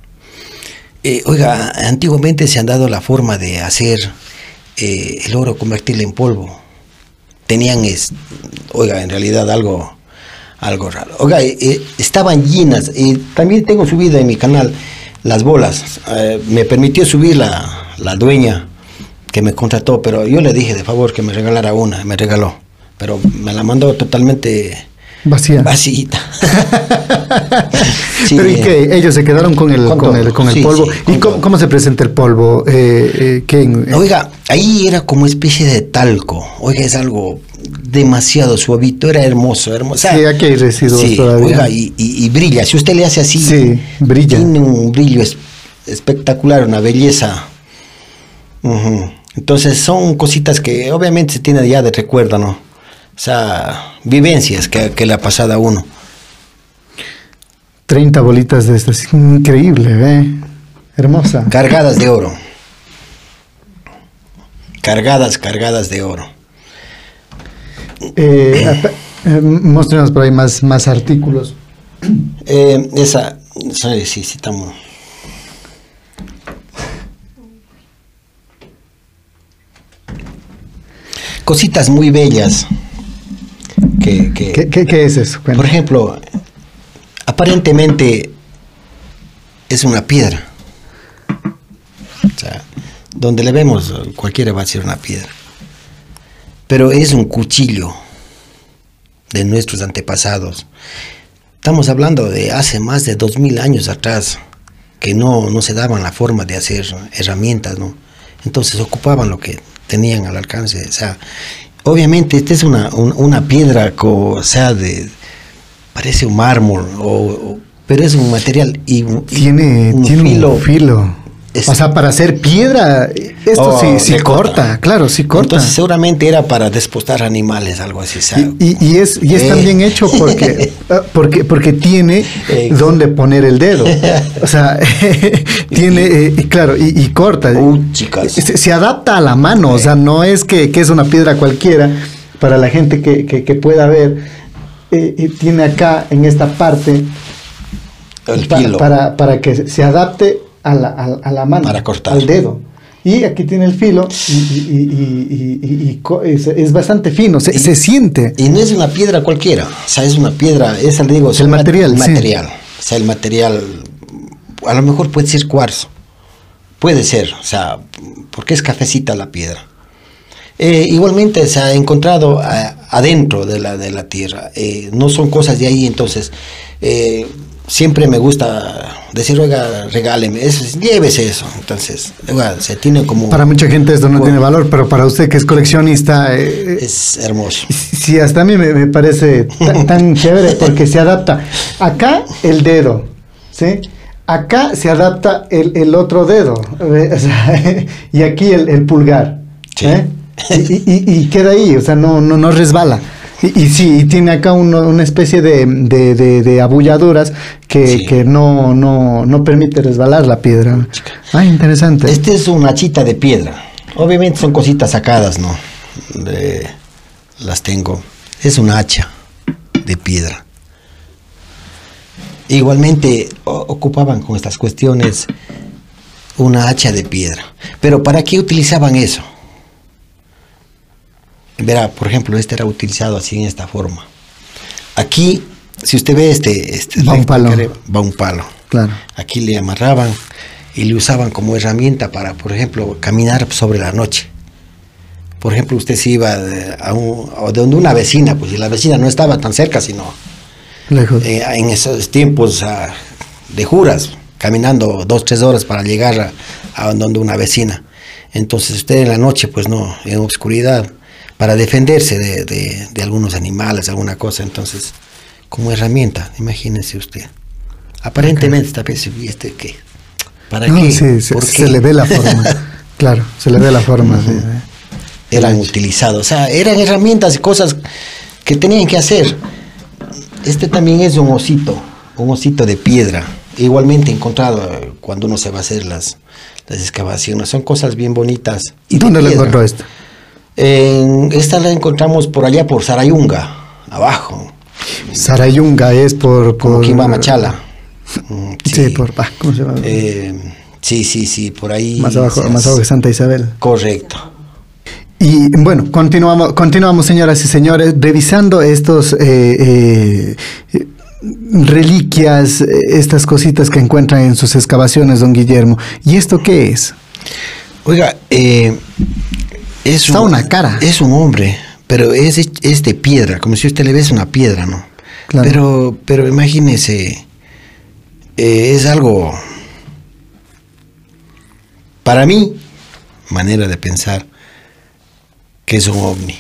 Eh, oiga, antiguamente se han dado la forma de hacer eh, el oro convertirlo en polvo. Tenían, es, oiga, en realidad algo, algo raro. Oiga, eh, eh, estaban llenas. eh, también tengo subida en mi canal las bolas. Eh, me permitió subir la, la dueña que me contrató, pero yo le dije de favor que me regalara una, me regaló. Pero me la mandó totalmente Vacía. vacita. Sí, Pero ¿y eh, qué? Ellos se quedaron con el, Con el, con el Sí, polvo. sí, ¿Y cómo, cómo se presenta el polvo? Eh, eh, ¿qué en- Oiga, ahí era como especie de talco. Oiga, es algo demasiado suavito, era hermoso, hermoso. Sí, aquí hay residuos todavía. Oiga, y, y- y brilla. Si usted le hace así, Sí, brilla. Tiene un brillo es- espectacular, una belleza. Entonces son cositas que obviamente se tiene ya de recuerdo, ¿no? O sea, vivencias que, que le ha pasado a uno. 30 bolitas de estas. Increíble, ¿eh? Hermosa. Cargadas de oro. Cargadas, cargadas de oro. Eh, eh, muéstrenos por ahí más, más artículos. Eh, esa, sí, sí, estamos. Cositas muy bellas. Que, que- ¿Qué, qué, qué es eso? Por ejemplo, aparentemente es una piedra. O sea, donde le vemos, cualquiera va a ser una piedra. Pero es un cuchillo de nuestros antepasados. Estamos hablando de hace más de dos mil años atrás, que no, no se daban la forma de hacer herramientas, ¿no? Entonces ocupaban lo que tenían al alcance. O sea, obviamente esta es una, un- una piedra, co- o sea, de, parece un mármol, o, o- pero es un material y Tiene, un tiene filo. un filo. Es- o sea, para hacer piedra, esto Oh, sí, sí le corta. claro, sí corta. Entonces seguramente era para despostar animales, algo así. ¿sabe? Y, y- y es, y es Eh. también hecho porque, ah, porque, porque tiene Exacto. donde poner el dedo. O sea, tiene, eh, claro, y, y corta. Uh, chicas. Se, se adapta a la mano, o sea, no es que, que es una piedra cualquiera. Para la gente que, que- que pueda ver, eh, y tiene acá en esta parte El pa- filo. para, para que se adapte a la, a, a la mano, Para cortar. al dedo. Y aquí tiene el filo y, y, y, y es, es, bastante fino, se, se, siente. Y no es una piedra cualquiera, o sea, es una piedra, esa le digo, es el material. Ma sí. material. O sea, el material, a lo mejor puede ser cuarzo, puede ser, o sea, porque es cafecita la piedra. Eh, igualmente se ha encontrado a, adentro de la, de la tierra, eh, no son cosas de ahí, entonces eh, siempre me gusta decir, oiga, regáleme, llévese eso, entonces, oiga, se tiene como... Para mucha gente esto no Bueno. tiene valor, pero para usted que es coleccionista, eh, Es hermoso. Sí, hasta a mí me, me parece tan, tan chévere porque se adapta. Acá el dedo, ¿sí? Acá se adapta el, el otro dedo. O sea, y aquí el, el pulgar. Sí. ¿eh? Y, y- y queda ahí, o sea, no, no, no resbala. Y, y sí, y tiene acá uno- una especie de, de, de- de abulladuras que, Sí. que no, no, no permite resbalar la piedra. Ah, interesante. Este es una chita de piedra. Obviamente son cositas sacadas, ¿no? De- las tengo. Es una hacha de piedra. Igualmente ocupaban con estas cuestiones una hacha de piedra. Pero ¿para qué utilizaban eso? Verá, por ejemplo, este era utilizado así en esta forma. Aquí, si usted ve este, este Va un recto palo. va un palo. Claro. Aquí le amarraban y le usaban como herramienta para, por ejemplo, caminar sobre la noche. Por ejemplo, usted se iba de, a un, a donde una vecina, pues y la vecina no estaba tan cerca, sino Lejos. eh, en esos tiempos ah, de juras, caminando dos, tres horas para llegar a, a donde una vecina. Entonces usted en la noche, pues no, en oscuridad, para defenderse de, de- de algunos animales, alguna cosa, entonces, como herramienta, imagínese usted. Aparentemente está pensando, ¿y este qué? ¿Para No, qué? sí, se, ¿Por se qué? le ve la forma. claro, se le ve la forma. sí, sí. eran utilizados. O sea, eran herramientas y cosas que tenían que hacer. Este también es un osito, un osito de piedra. Igualmente encontrado eh, cuando uno se va a hacer las, las excavaciones. Son cosas bien bonitas. ¿Y de dónde lo encontró esto? En- esta la encontramos por allá, por Sarayunga, abajo, Sarayunga es por... por Quimbamachala. Mm, Sí, por... ¿Cómo se llama? Eh, sí, sí, sí, por ahí. más abajo, más abajo que Santa Isabel. Correcto. Y bueno, continuamos, continuamos, señoras y señores, revisando estos eh, eh, reliquias, eh, estas cositas que encuentran en sus excavaciones, don Guillermo. ¿Y esto qué es? Oiga, eh, es Está una cara. Es un hombre, pero es, es de piedra, como si usted le ves una piedra, ¿no? Claro. Pero, pero imagínese, eh, es algo, para mí, manera de pensar, que es un ovni.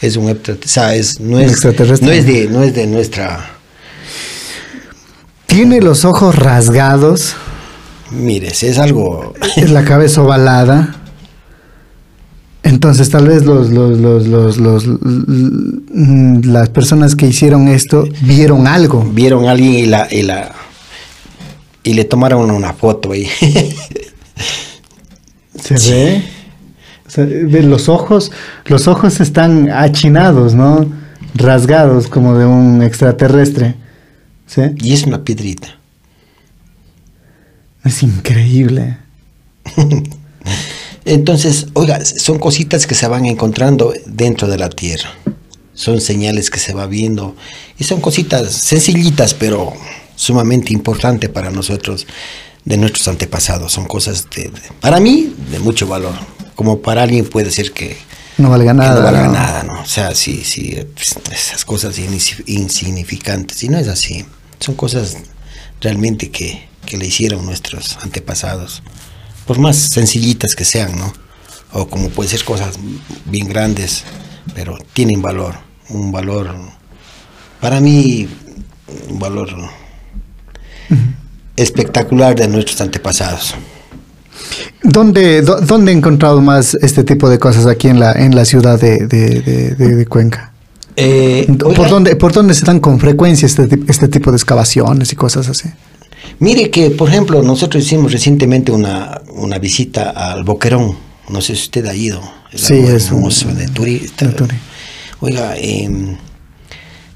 Es un extra- o sea, es- no, Un es, extraterrestre. no es de, no es de nuestra. Tiene los ojos rasgados, Mire, es algo. la cabeza ovalada. Entonces, tal vez los, los, los, los, mm, las personas que hicieron esto vieron algo. Vieron a alguien y la, y la y le tomaron una foto ahí. ¿Se ve? O sea, ve los ojos, los ojos están achinados, ¿no? Rasgados como de un extraterrestre. ¿Sí? y es una piedrita. Es increíble. Entonces, oiga, son cositas que se van encontrando dentro de la tierra. Son señales que se va viendo. Y son cositas sencillitas, pero sumamente importantes para nosotros, de nuestros antepasados. Son cosas, de, de- para mí, de mucho valor. Como para alguien puede ser que, No valga nada. no valga ¿no? nada, ¿no? O sea, sí, sí, esas cosas insignificantes. Y no es así. Son cosas realmente que, que le hicieron nuestros antepasados. Por más sencillitas que sean, ¿no? O como puede ser cosas bien grandes, pero tienen valor. Un valor, para mí, un valor espectacular de nuestros antepasados. ¿Dónde, dó- ¿Dónde he encontrado más este tipo de cosas aquí en la, en la ciudad de, de- de- de- de Cuenca? Eh, ¿Por oiga, dónde, ¿Por dónde se dan con frecuencia este, este tipo de excavaciones y cosas así? Mire que, por ejemplo, nosotros hicimos recientemente una, una visita al Boquerón. No sé si usted ha ido. Sí, es un- hermoso de turista. de Turi. Oiga, em,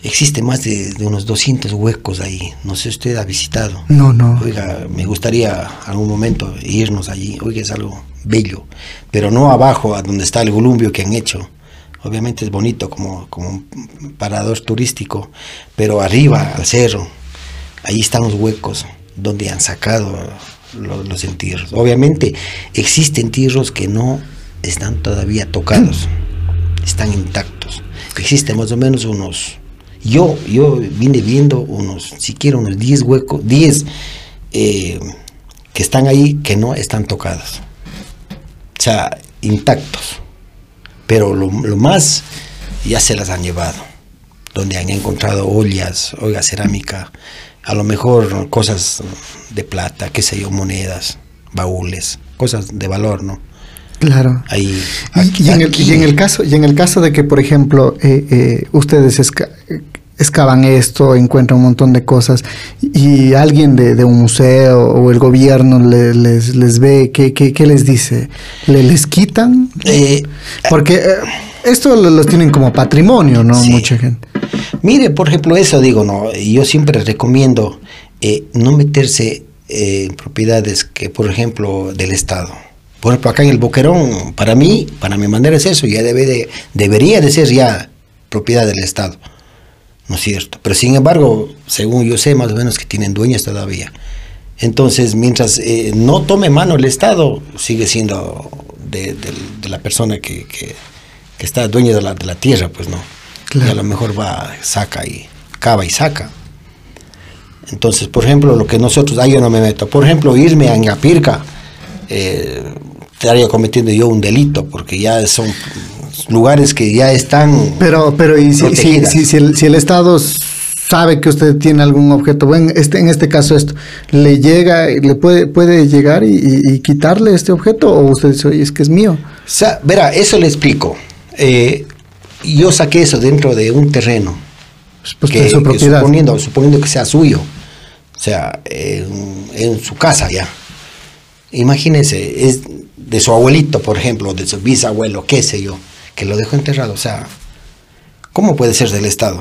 existe más de, de unos 200 huecos ahí. No sé si usted ha visitado. No, no. Oiga, me gustaría algún momento irnos allí. Oiga, es algo bello. Pero no abajo, a donde está el columbio que han hecho. Obviamente es bonito como, como un parador turístico. Pero arriba, al cerro, ahí están los huecos donde han sacado los, entierros. Obviamente existen entierros que no están todavía tocados, están intactos. Existen más o menos unos, yo, yo vine viendo unos, siquiera unos 10 huecos, 10 eh, que están ahí que no están tocados. O sea, intactos. Pero lo, lo más ya se las han llevado. Donde han encontrado ollas, oiga, cerámica, a lo mejor cosas de plata, qué sé yo, monedas, baúles, cosas de valor, ¿no? Claro. Ahí, Y, aquí- y en el, aquí- y en el caso y en el caso de que por ejemplo eh, eh, ustedes esca- excavan esto encuentran un montón de cosas y alguien de, de un museo o el gobierno le- les, les ve ¿qué, qué, qué les dice ¿Le, les quitan Eh, porque eh, esto lo- los tienen como patrimonio no Sí. mucha gente Mire, por ejemplo, eso digo, no, yo siempre recomiendo eh, no meterse eh, en propiedades que, por ejemplo, del Estado. Por ejemplo, acá en el Boquerón, para mí, para mi manera es eso, ya debe de, debería de ser ya propiedad del Estado, ¿no es cierto? Pero sin embargo, según yo sé, más o menos que tienen dueños todavía. Entonces, mientras eh, no tome mano el Estado, sigue siendo de, la persona que, que- que está dueña de la, de la tierra, pues no. Claro. Y a lo mejor va, saca y cava y saca. Entonces, por ejemplo, lo que nosotros, ahí yo no me meto. Por ejemplo, irme a Ingapirca, eh, estaría cometiendo yo un delito, porque ya son lugares que ya están... pero pero y si, si, si, si el, si el estado sabe que usted tiene algún objeto bueno este en este caso esto le llega le puede puede llegar y, y- y quitarle este objeto o usted dice "Oye, es que es mío Sa- verá, eso le explico. Eh, yo saqué eso dentro de un terreno. pues que, su que propiedad suponiendo, suponiendo que sea suyo, o sea, en, en su casa ya. Imagínense, es de su abuelito, por ejemplo, de su bisabuelo, qué sé yo, que lo dejó enterrado. O sea, ¿cómo puede ser del Estado?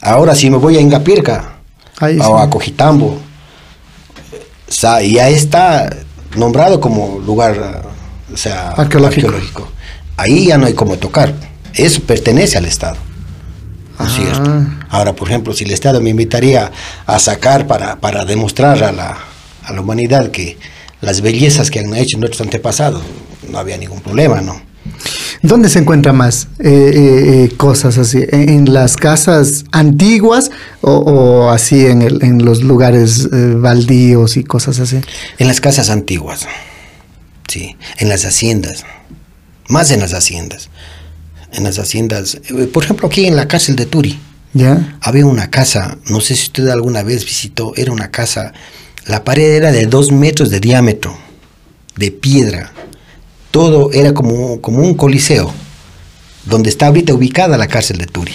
Ahora, si me voy a Ingapirca Ahí o sí. a Cojitambo, o sea, ya está nombrado como lugar o sea, Arqueológico. arqueológico. Ahí ya no hay como tocar. Eso pertenece al Estado. ¿no es Ah. cierto? Ahora, por ejemplo, si el Estado me invitaría a sacar para, para demostrar a la, a la humanidad que las bellezas que han hecho nuestros antepasados, no había ningún problema, ¿no? ¿Dónde se encuentra más eh, eh, eh, cosas así? ¿En, en las casas antiguas o, o así en, el- en los lugares eh, baldíos y cosas así? En las casas antiguas, sí, en las haciendas, más en las haciendas. En las haciendas, eh, por ejemplo, aquí en la cárcel de Turi, ¿Ya? había una casa, no sé si usted alguna vez visitó, era una casa, la pared era de dos metros de diámetro, de piedra, todo era como, como un coliseo, donde está ahorita ubicada la cárcel de Turi.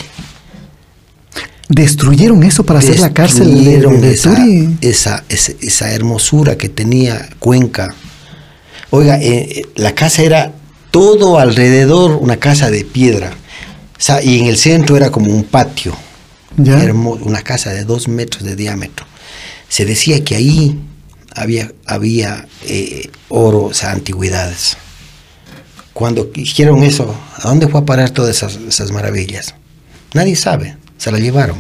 ¿Destruyeron eso para hacer la cárcel de, Destruyeron de esa, Turi? esa, esa, esa hermosura que tenía Cuenca. Oiga, eh, eh, la casa era todo alrededor una casa de piedra. Y en el centro era como un patio. Una casa de dos metros de diámetro. Se decía que ahí había, había eh, oro, o sea, antigüedades. Cuando hicieron eso, ¿a dónde fue a parar todas esas, esas maravillas? Nadie sabe, se la llevaron.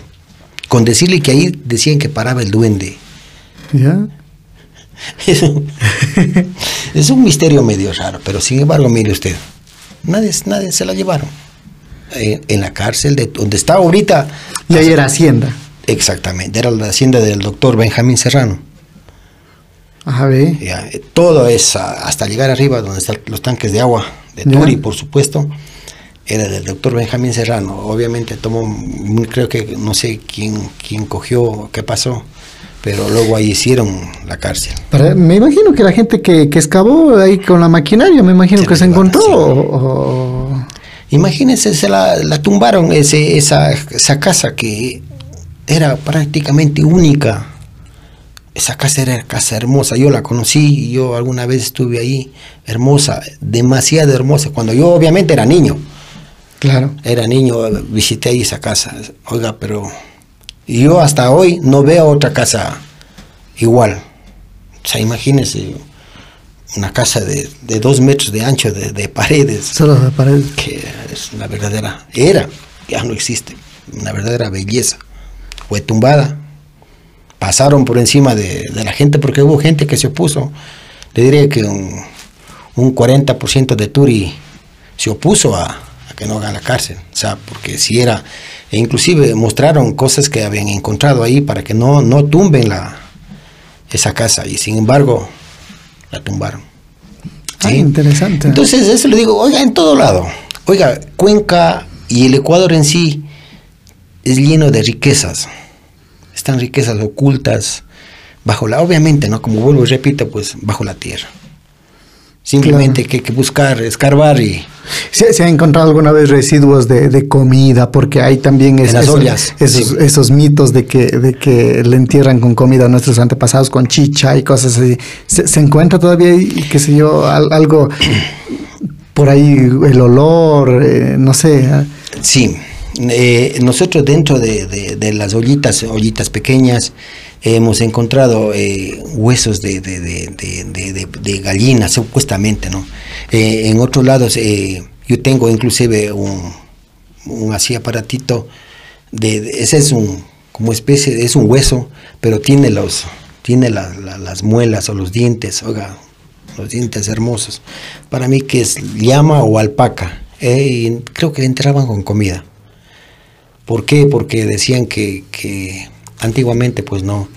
Con decirle que ahí decían que paraba el duende. ¿Ya? Es un, misterio medio raro, pero sin embargo, mire usted, nadie, nadie se la llevaron. Eh, en la cárcel de donde está ahorita, Y ahí era Hacienda. exactamente, era la hacienda del doctor Benjamín Serrano. Ajá, ve. Ya, eh, todo es hasta llegar arriba donde están los tanques de agua de. Turi, por supuesto, era del doctor Benjamín Serrano. Obviamente tomó, creo que no sé quién, quién cogió, qué pasó, pero luego ahí hicieron la cárcel. Para- me imagino que la gente que, que excavó ahí con la maquinaria, me imagino Se que se encontró. o- o- Imagínense, se la, la tumbaron ese, esa, esa casa que era prácticamente única. Esa casa era casa hermosa, yo la conocí, yo alguna vez estuve ahí, hermosa, demasiado hermosa, cuando yo obviamente era niño, Claro. era niño, visité ahí esa casa, oiga, pero yo hasta hoy no veo otra casa igual. O sea, imagínense una casa de, de dos metros de ancho, de, de paredes, Solo de pared. que es una verdadera, era, ya no existe, una verdadera belleza. Fue tumbada, pasaron por encima de, de, la gente porque hubo gente que se opuso. Le diré que un, un 40% de Turi se opuso a, a, que no haga la cárcel. O sea, porque si era, e inclusive mostraron cosas que habían encontrado ahí para que no, no tumben la, esa casa y sin embargo la tumbaron. ¿sí? Ah, interesante. Entonces eso le digo, oiga, en todo lado. Oiga, Cuenca y el Ecuador en sí es lleno de riquezas. Están riquezas ocultas bajo la, obviamente, ¿no? Como vuelvo y repito, pues bajo la tierra. Simplemente claro. que hay que buscar, escarbar y... ¿Se, ¿Se, ha encontrado alguna vez residuos de, de comida? Porque hay también es, las esos, ollas, esos, sí. esos, mitos de que, de que le entierran con comida a nuestros antepasados, con chicha y cosas así. ¿Se, se encuentra todavía, y, qué sé yo, al, algo por ahí, el olor, eh, no sé? ¿eh? Sí, eh, nosotros dentro de, de, de, las ollitas, ollitas pequeñas, hemos encontrado eh, huesos de, de, gallinas, supuestamente, ¿no? Eh, en otros lados, eh, yo tengo inclusive un, así aparatito, de, ese es un, como especie, es un hueso, pero tiene los, tiene la, la, las muelas o los dientes, oiga, los dientes hermosos. Para mí que es llama o alpaca, creo que entraban con comida. ¿Por qué? Porque decían que, que antiguamente pues no.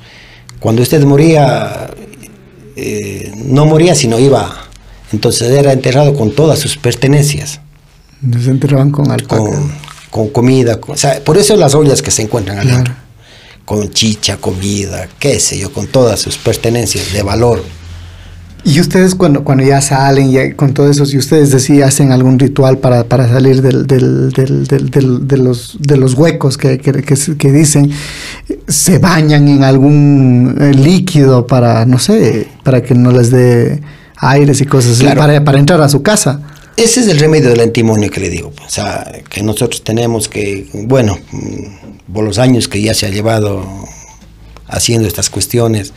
Cuando usted moría, eh, no moría sino iba, entonces era enterrado con todas sus pertenencias. Se enterraban con alpaca. Con, con comida, con, o sea, por eso las ollas que se encuentran adentro. Claro. Con chicha, comida, qué sé yo, con todas sus pertenencias de valor. Y ustedes cuando, cuando ya salen ya con todo eso, si ustedes decían hacen algún ritual para, para salir del, del, del, del, de, los, de los huecos que, que, que, que, dicen, se bañan en algún eh, líquido para, no sé, para que no les dé aires y cosas Claro. así, para, para entrar a su casa. Ese es el remedio del antimonio que le digo. O sea, que nosotros tenemos que, bueno, mm, por los años que ya se ha llevado haciendo estas cuestiones,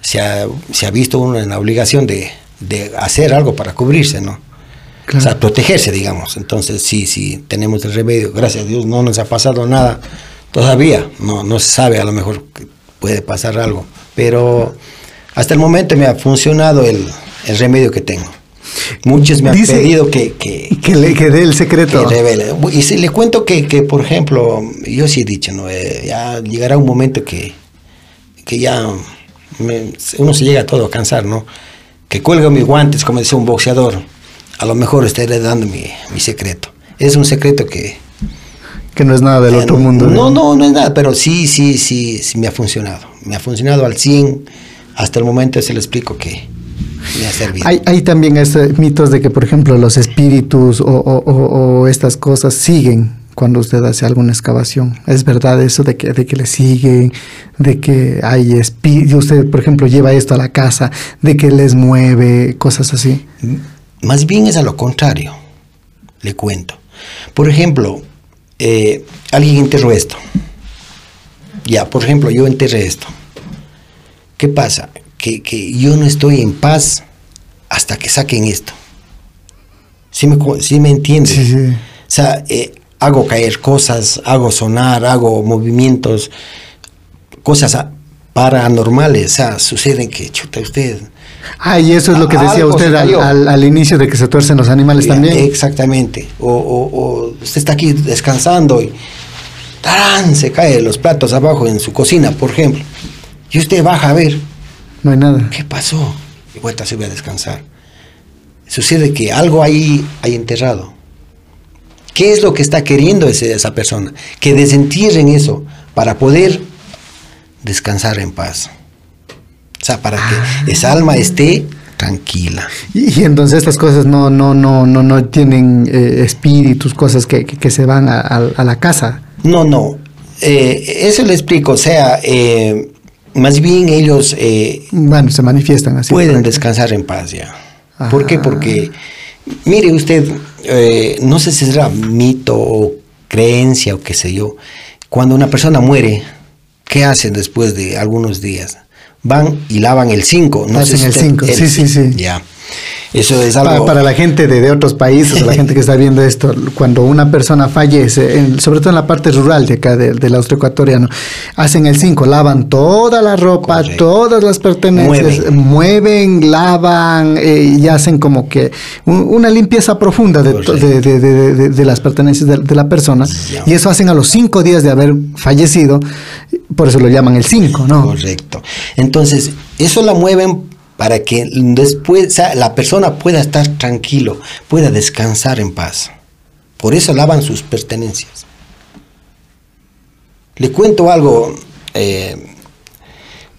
se ha, se ha visto uno en la obligación de, de hacer algo para cubrirse, ¿no? Claro. O sea, protegerse, digamos. Entonces, sí, sí, tenemos el remedio. Gracias a Dios no nos ha pasado nada todavía. No, no se sabe, a lo mejor puede pasar algo. Pero hasta el momento me ha funcionado el, el remedio que tengo. Muchos me han Dice pedido que, que, que, le, que dé el secreto. Que revele. Y si le cuento que, que, por ejemplo, yo sí he dicho, ¿no? Eh, ya llegará un momento que, que ya me, uno se llega a todo a cansar, ¿no? Que cuelgo mis guantes, como decía un boxeador. A lo mejor estaré dando mi, mi secreto. Es un secreto que... Que no es nada del eh, otro mundo. No, no, no es nada, pero sí, sí, sí, sí me ha funcionado. Me ha funcionado al 100. Hasta el momento se lo explico que me ha servido. Hay, hay también este, mitos de que, por ejemplo, los espíritus o, o, o, o estas cosas siguen cuando usted hace alguna excavación. Es verdad eso de que, de que le siguen, de que hay espíritus, usted por ejemplo lleva esto a la casa, de que les mueve, cosas así. Más bien es a lo contrario, le cuento. Por ejemplo, eh, alguien enterró esto. Ya, por ejemplo, yo enterré esto. ¿Qué pasa? Que, que yo no estoy en paz hasta que saquen esto. ¿Sí me, sí me entiendes? Sí, sí. O sea, eh, hago caer cosas, hago sonar, hago movimientos, cosas paranormales, o sea, suceden que chuta usted. Ah, y eso es lo que decía usted al, al, al, inicio de que se tuercen los animales ya, también. Exactamente. O, o, o, usted está aquí descansando y ¡tarán! se caen los platos abajo en su cocina, por ejemplo. Y usted baja a ver. No hay nada. ¿Qué pasó? Y vuelta se ve a descansar. Sucede que algo ahí hay enterrado. ¿Qué es lo que está queriendo ese, esa persona? Que desentierren eso para poder descansar en paz. O sea, para que ah. esa alma esté tranquila. Y, y, entonces estas cosas no, no, no, no, no tienen eh, espíritus, cosas que, que, que se van a, a, a, la casa. No, no. Eh, eso le explico. O sea, eh, más bien ellos... bueno, se manifiestan así. Pueden descansar en paz ya. Ajá. ¿Por qué? Porque, mire usted, eh, no sé si será mito o creencia o qué sé yo, cuando una persona muere, ¿qué hacen después de algunos días? Van y lavan el 5. No Hacen sé si el 5, sí, sí, sí. Ya. Eso es Para, algo... para la gente de, de otros países, la gente que está viendo esto, cuando una persona fallece, en- sobre todo en la parte rural de acá de- del austroecuatoriano, hacen el 5, lavan toda la ropa, Correcto. todas las pertenencias, Mueven. mueven, lavan eh, y hacen como que un- una limpieza profunda de, de, de- de- de- de las pertenencias de, de la persona. Y eso hacen a los 5 días de haber fallecido, por eso lo llaman el 5, ¿no? Correcto. Entonces, eso la mueven para que después la persona pueda estar tranquilo, pueda descansar en paz. Por eso lavan sus pertenencias. Le cuento algo. eh,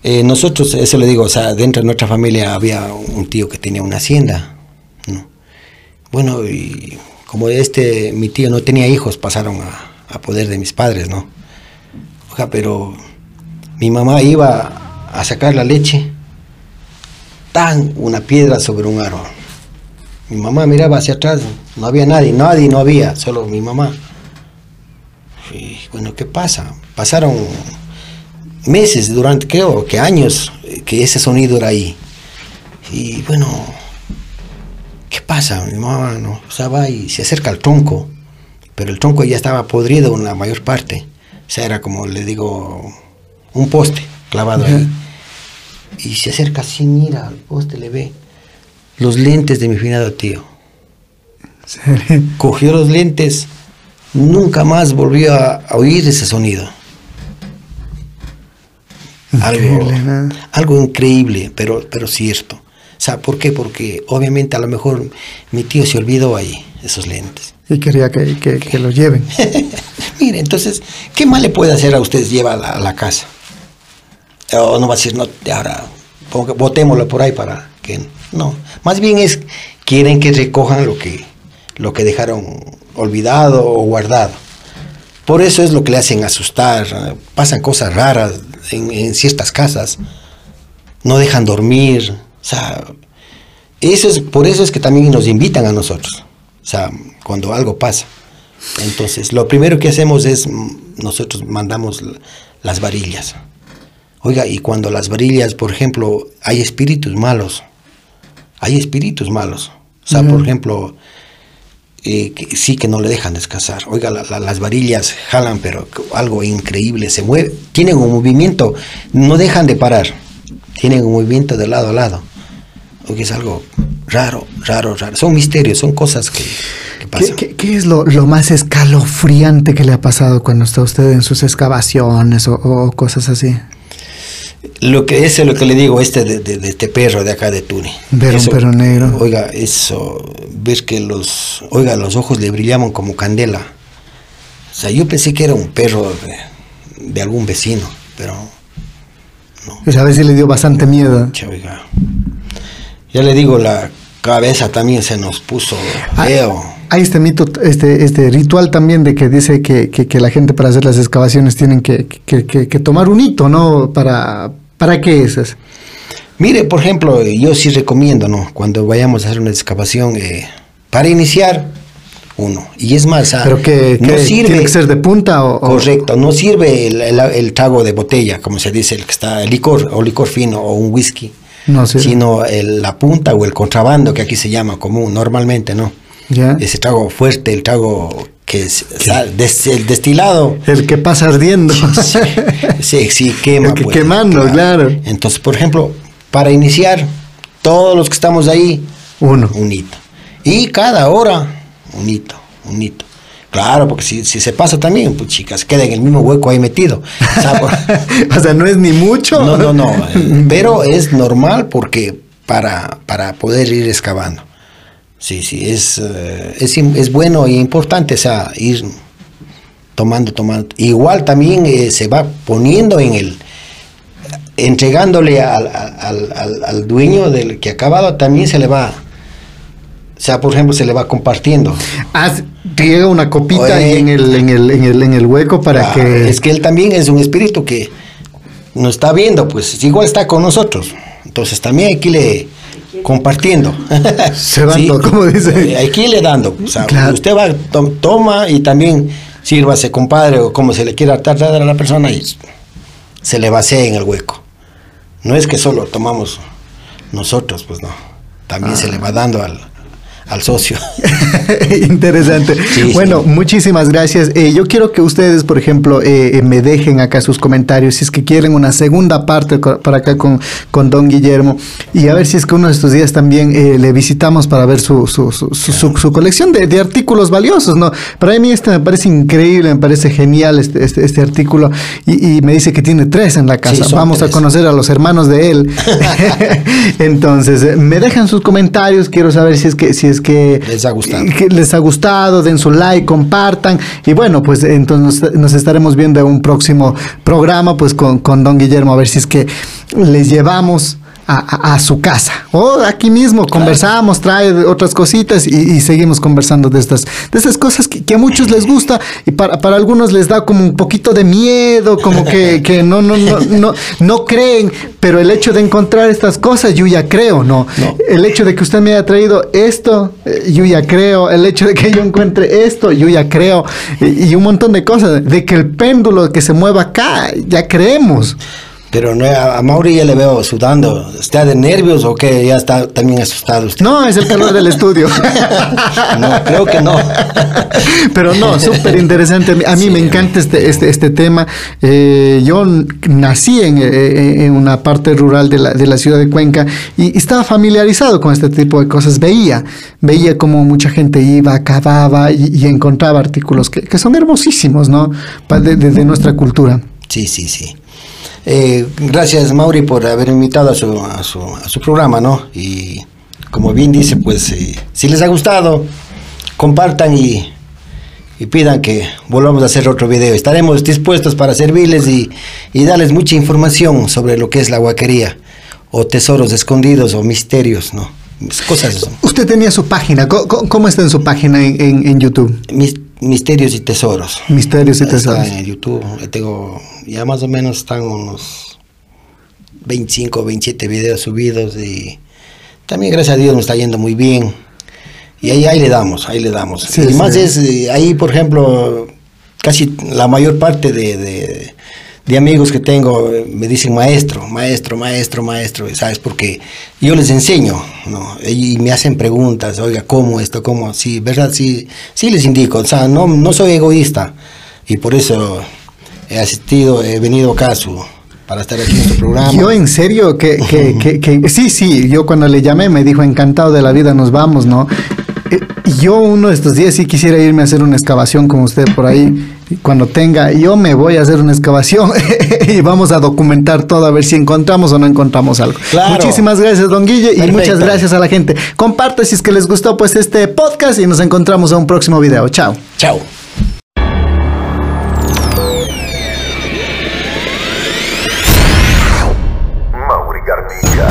eh, nosotros, eso le digo, o sea, dentro de nuestra familia había un tío que tenía una hacienda. ¿no? Bueno, y como este, mi tío no tenía hijos, pasaron a, a poder de mis padres, ¿no? Oiga, pero mi mamá iba a sacar la leche, tan una piedra sobre un árbol. Mi mamá miraba hacia atrás, no había nadie, nadie no había, solo mi mamá. Y bueno, ¿qué pasa? Pasaron meses, durante creo que años, que ese sonido era ahí. Y bueno, ¿qué pasa? Mi mamá no, va y se acerca al tronco, pero el tronco ya estaba podrido en la mayor parte. O sea, era como le digo, un poste clavado ahí. Y se acerca así, mira, al poste le ve los lentes de mi finado tío. Cogió los lentes, nunca más volvió a, a oír ese sonido. Algo, algo increíble, pero, pero cierto. O sea, ¿por qué? Porque obviamente a lo mejor mi tío se olvidó ahí, esos lentes. Y quería que, que- que lo lleven. Mire, entonces, ¿qué mal le puede hacer a usted llevar a la, a la casa? O no va a decir, no, ahora botémoslo por ahí para que... No, más bien es, quieren que recojan lo que, lo que dejaron olvidado o guardado. Por eso es lo que le hacen asustar, pasan cosas raras en, ciertas casas, no dejan dormir, o sea, eso es, por eso es que también nos invitan a nosotros, o sea, cuando algo pasa. Entonces, lo primero que hacemos es, mm, nosotros mandamos las varillas. Oiga, y cuando las varillas, por ejemplo, hay espíritus malos, hay espíritus malos. O sea, por ejemplo, eh, que sí que no le dejan descansar. Oiga, la- la- las varillas jalan, pero algo increíble, se mueve, tienen un movimiento, no dejan de parar, tienen un movimiento de lado a lado. Oiga, es algo raro, raro, raro. Son misterios, son cosas que, que ¿Qué, pasan. qué- qué es lo, lo más escalofriante que le ha pasado cuando está usted en sus excavaciones o, o cosas así? Lo que ese es lo que le digo este de, de- de este perro de acá de Tuni. Ver un Eso, perro negro. Oiga, eso, ver que los, oiga, los ojos le brillaban como candela. O sea, yo pensé que era un perro de, de algún vecino, pero Pues a veces le dio bastante miedo. oiga. Ya le digo, la cabeza también se nos puso Ah, feo. Hay este mito, este, este ritual también de que dice que, que- que la gente para hacer las excavaciones tienen que, que- tomar un hito, ¿no? ¿Para, para qué es eso? Mire, por ejemplo, yo sí recomiendo, ¿no? Cuando vayamos a hacer una excavación, eh, para iniciar, uno. Y es más, ah, ¿Pero que, no que sirve. tiene que ser de punta o...? o- Correcto, no sirve el, el- el trago de botella, como se dice, el que está el licor o licor fino o un whisky, No sirve. sino el- la punta o el contrabando que aquí se llama común normalmente, ¿no? ¿Ya? Ese trago fuerte, el trago que es sal- des- el destilado. El que pasa ardiendo. Sí, sí, sí, quema. El que pues, quemando, claro. Entonces, por ejemplo, para iniciar, todos los que estamos ahí, Uno. un hito. Y cada hora, un hito, un hito. Claro, porque si, si se pasa también, pues chicas, queda en el mismo hueco ahí metido. O sea, por- o sea, no es ni mucho. no, no, no. eh, Pero es normal porque para, para poder ir excavando. Sí, sí, es, eh, es, es bueno e importante, o sea, ir tomando, tomando. Igual también eh, se va poniendo en el, entregándole al, al, al- al dueño del que ha acabado, también se le va, o sea, por ejemplo, se le va compartiendo. Te llega una copita Oye. ahí en el, en, el, en, el, en el hueco para Ah, que... Es que él también es un espíritu que nos está viendo, pues igual está con nosotros. Entonces también hay que irle compartiendo. Cebando, como dice. Eh, Hay que irle dando. O sea, Claro. usted va, to- toma y también sírvase, compadre, o como se le quiera tratar a la persona y se le vacía en el hueco. No es que solo tomamos nosotros, pues no. también se le va dando al, al socio. Interesante. Sí, bueno, sí. muchísimas gracias. Eh, yo quiero que ustedes, por ejemplo, eh, eh, me dejen acá sus comentarios, si es que quieren una segunda parte para acá con, con don Guillermo, y a ver si es que uno de estos días también eh, le visitamos para ver su, su, su, su- su- su colección de, de artículos valiosos, ¿no? Para mí este me parece increíble, me parece genial este, este, este artículo, y, y me dice que tiene tres en la casa. Vamos a conocer a los hermanos de él. Entonces, eh, me dejan sus comentarios, quiero saber si es que, si es que Les ha gustado. que les ha gustado, den su like, compartan. Y bueno, pues entonces nos, nos estaremos viendo en un próximo programa, pues con, con don Guillermo, a ver si es que les llevamos. A, su casa o aquí mismo conversamos, trae otras cositas y, y seguimos conversando de estas, de estas cosas que, que a muchos les gusta y para, para algunos les da como un poquito de miedo, como que, que no, no, no, no, no creen, pero el hecho de encontrar estas cosas yo ya creo, ¿no? No. El hecho de que usted me haya traído esto, eh, yo ya creo. El hecho de que yo encuentre esto, yo ya creo. Y, y un montón de cosas. De que el péndulo que se mueva acá, ya creemos. Pero no, a Mauri ya le veo sudando. ¿Está de nervios o qué? Ya está también asustado usted. No, es el calor del estudio. No, creo que no. Pero no, súper interesante. A mí, Sí. me encanta este, este, este tema. Eh, yo nací en, eh, en una parte rural de la, de la ciudad de Cuenca y, estaba familiarizado con este tipo de cosas. Veía, veía cómo mucha gente iba, cavaba y, y encontraba artículos que, que son hermosísimos, ¿no? De, de- de nuestra cultura. Sí, sí, sí. Eh, gracias, Mauri, por haber invitado a su, a su, a su programa, ¿no? Y como bien dice, pues eh, si les ha gustado, compartan y, y pidan que volvamos a hacer otro video. Estaremos dispuestos para servirles y, y darles mucha información sobre lo que es la huaquería, o tesoros escondidos, o misterios, ¿no? Cosas, Usted tenía su página. ¿Cómo, está en su página en, en- en YouTube? mis- misterios y tesoros. Misterios y Está tesoros. en YouTube, tengo, ya más o menos están unos 25, 27 videos subidos y también gracias a Dios nos está yendo muy bien. Y ahí, ahí le damos, ahí le damos. Sí, y más sí. es, eh, ahí por ejemplo, casi la mayor parte de, de- de amigos que tengo eh, me dicen maestro, maestro, maestro, maestro, ¿sabes? Porque yo les enseño, ¿no? Y me hacen preguntas, oiga, ¿cómo esto? ¿Cómo? Sí, ¿verdad? Sí, sí les indico, o sea, no, no soy egoísta y por eso he asistido, he venido acá a su, para estar aquí en su programa. Yo en serio, que, que, que, que- sí, sí, yo cuando le llamé me dijo encantado de la vida, nos vamos, ¿no? Eh, yo uno de estos días sí quisiera irme a hacer una excavación con usted por ahí. Cuando tenga, yo me voy a hacer una excavación y vamos a documentar todo a ver si encontramos o no encontramos algo. Claro. Muchísimas gracias, don Guille, y muchas gracias a la gente. Comparte si es que les gustó pues este podcast y nos encontramos en un próximo video. Chao. Chao. Mauri Garnica.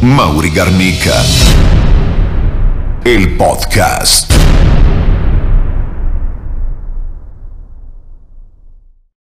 Mauri Garnica. El podcast.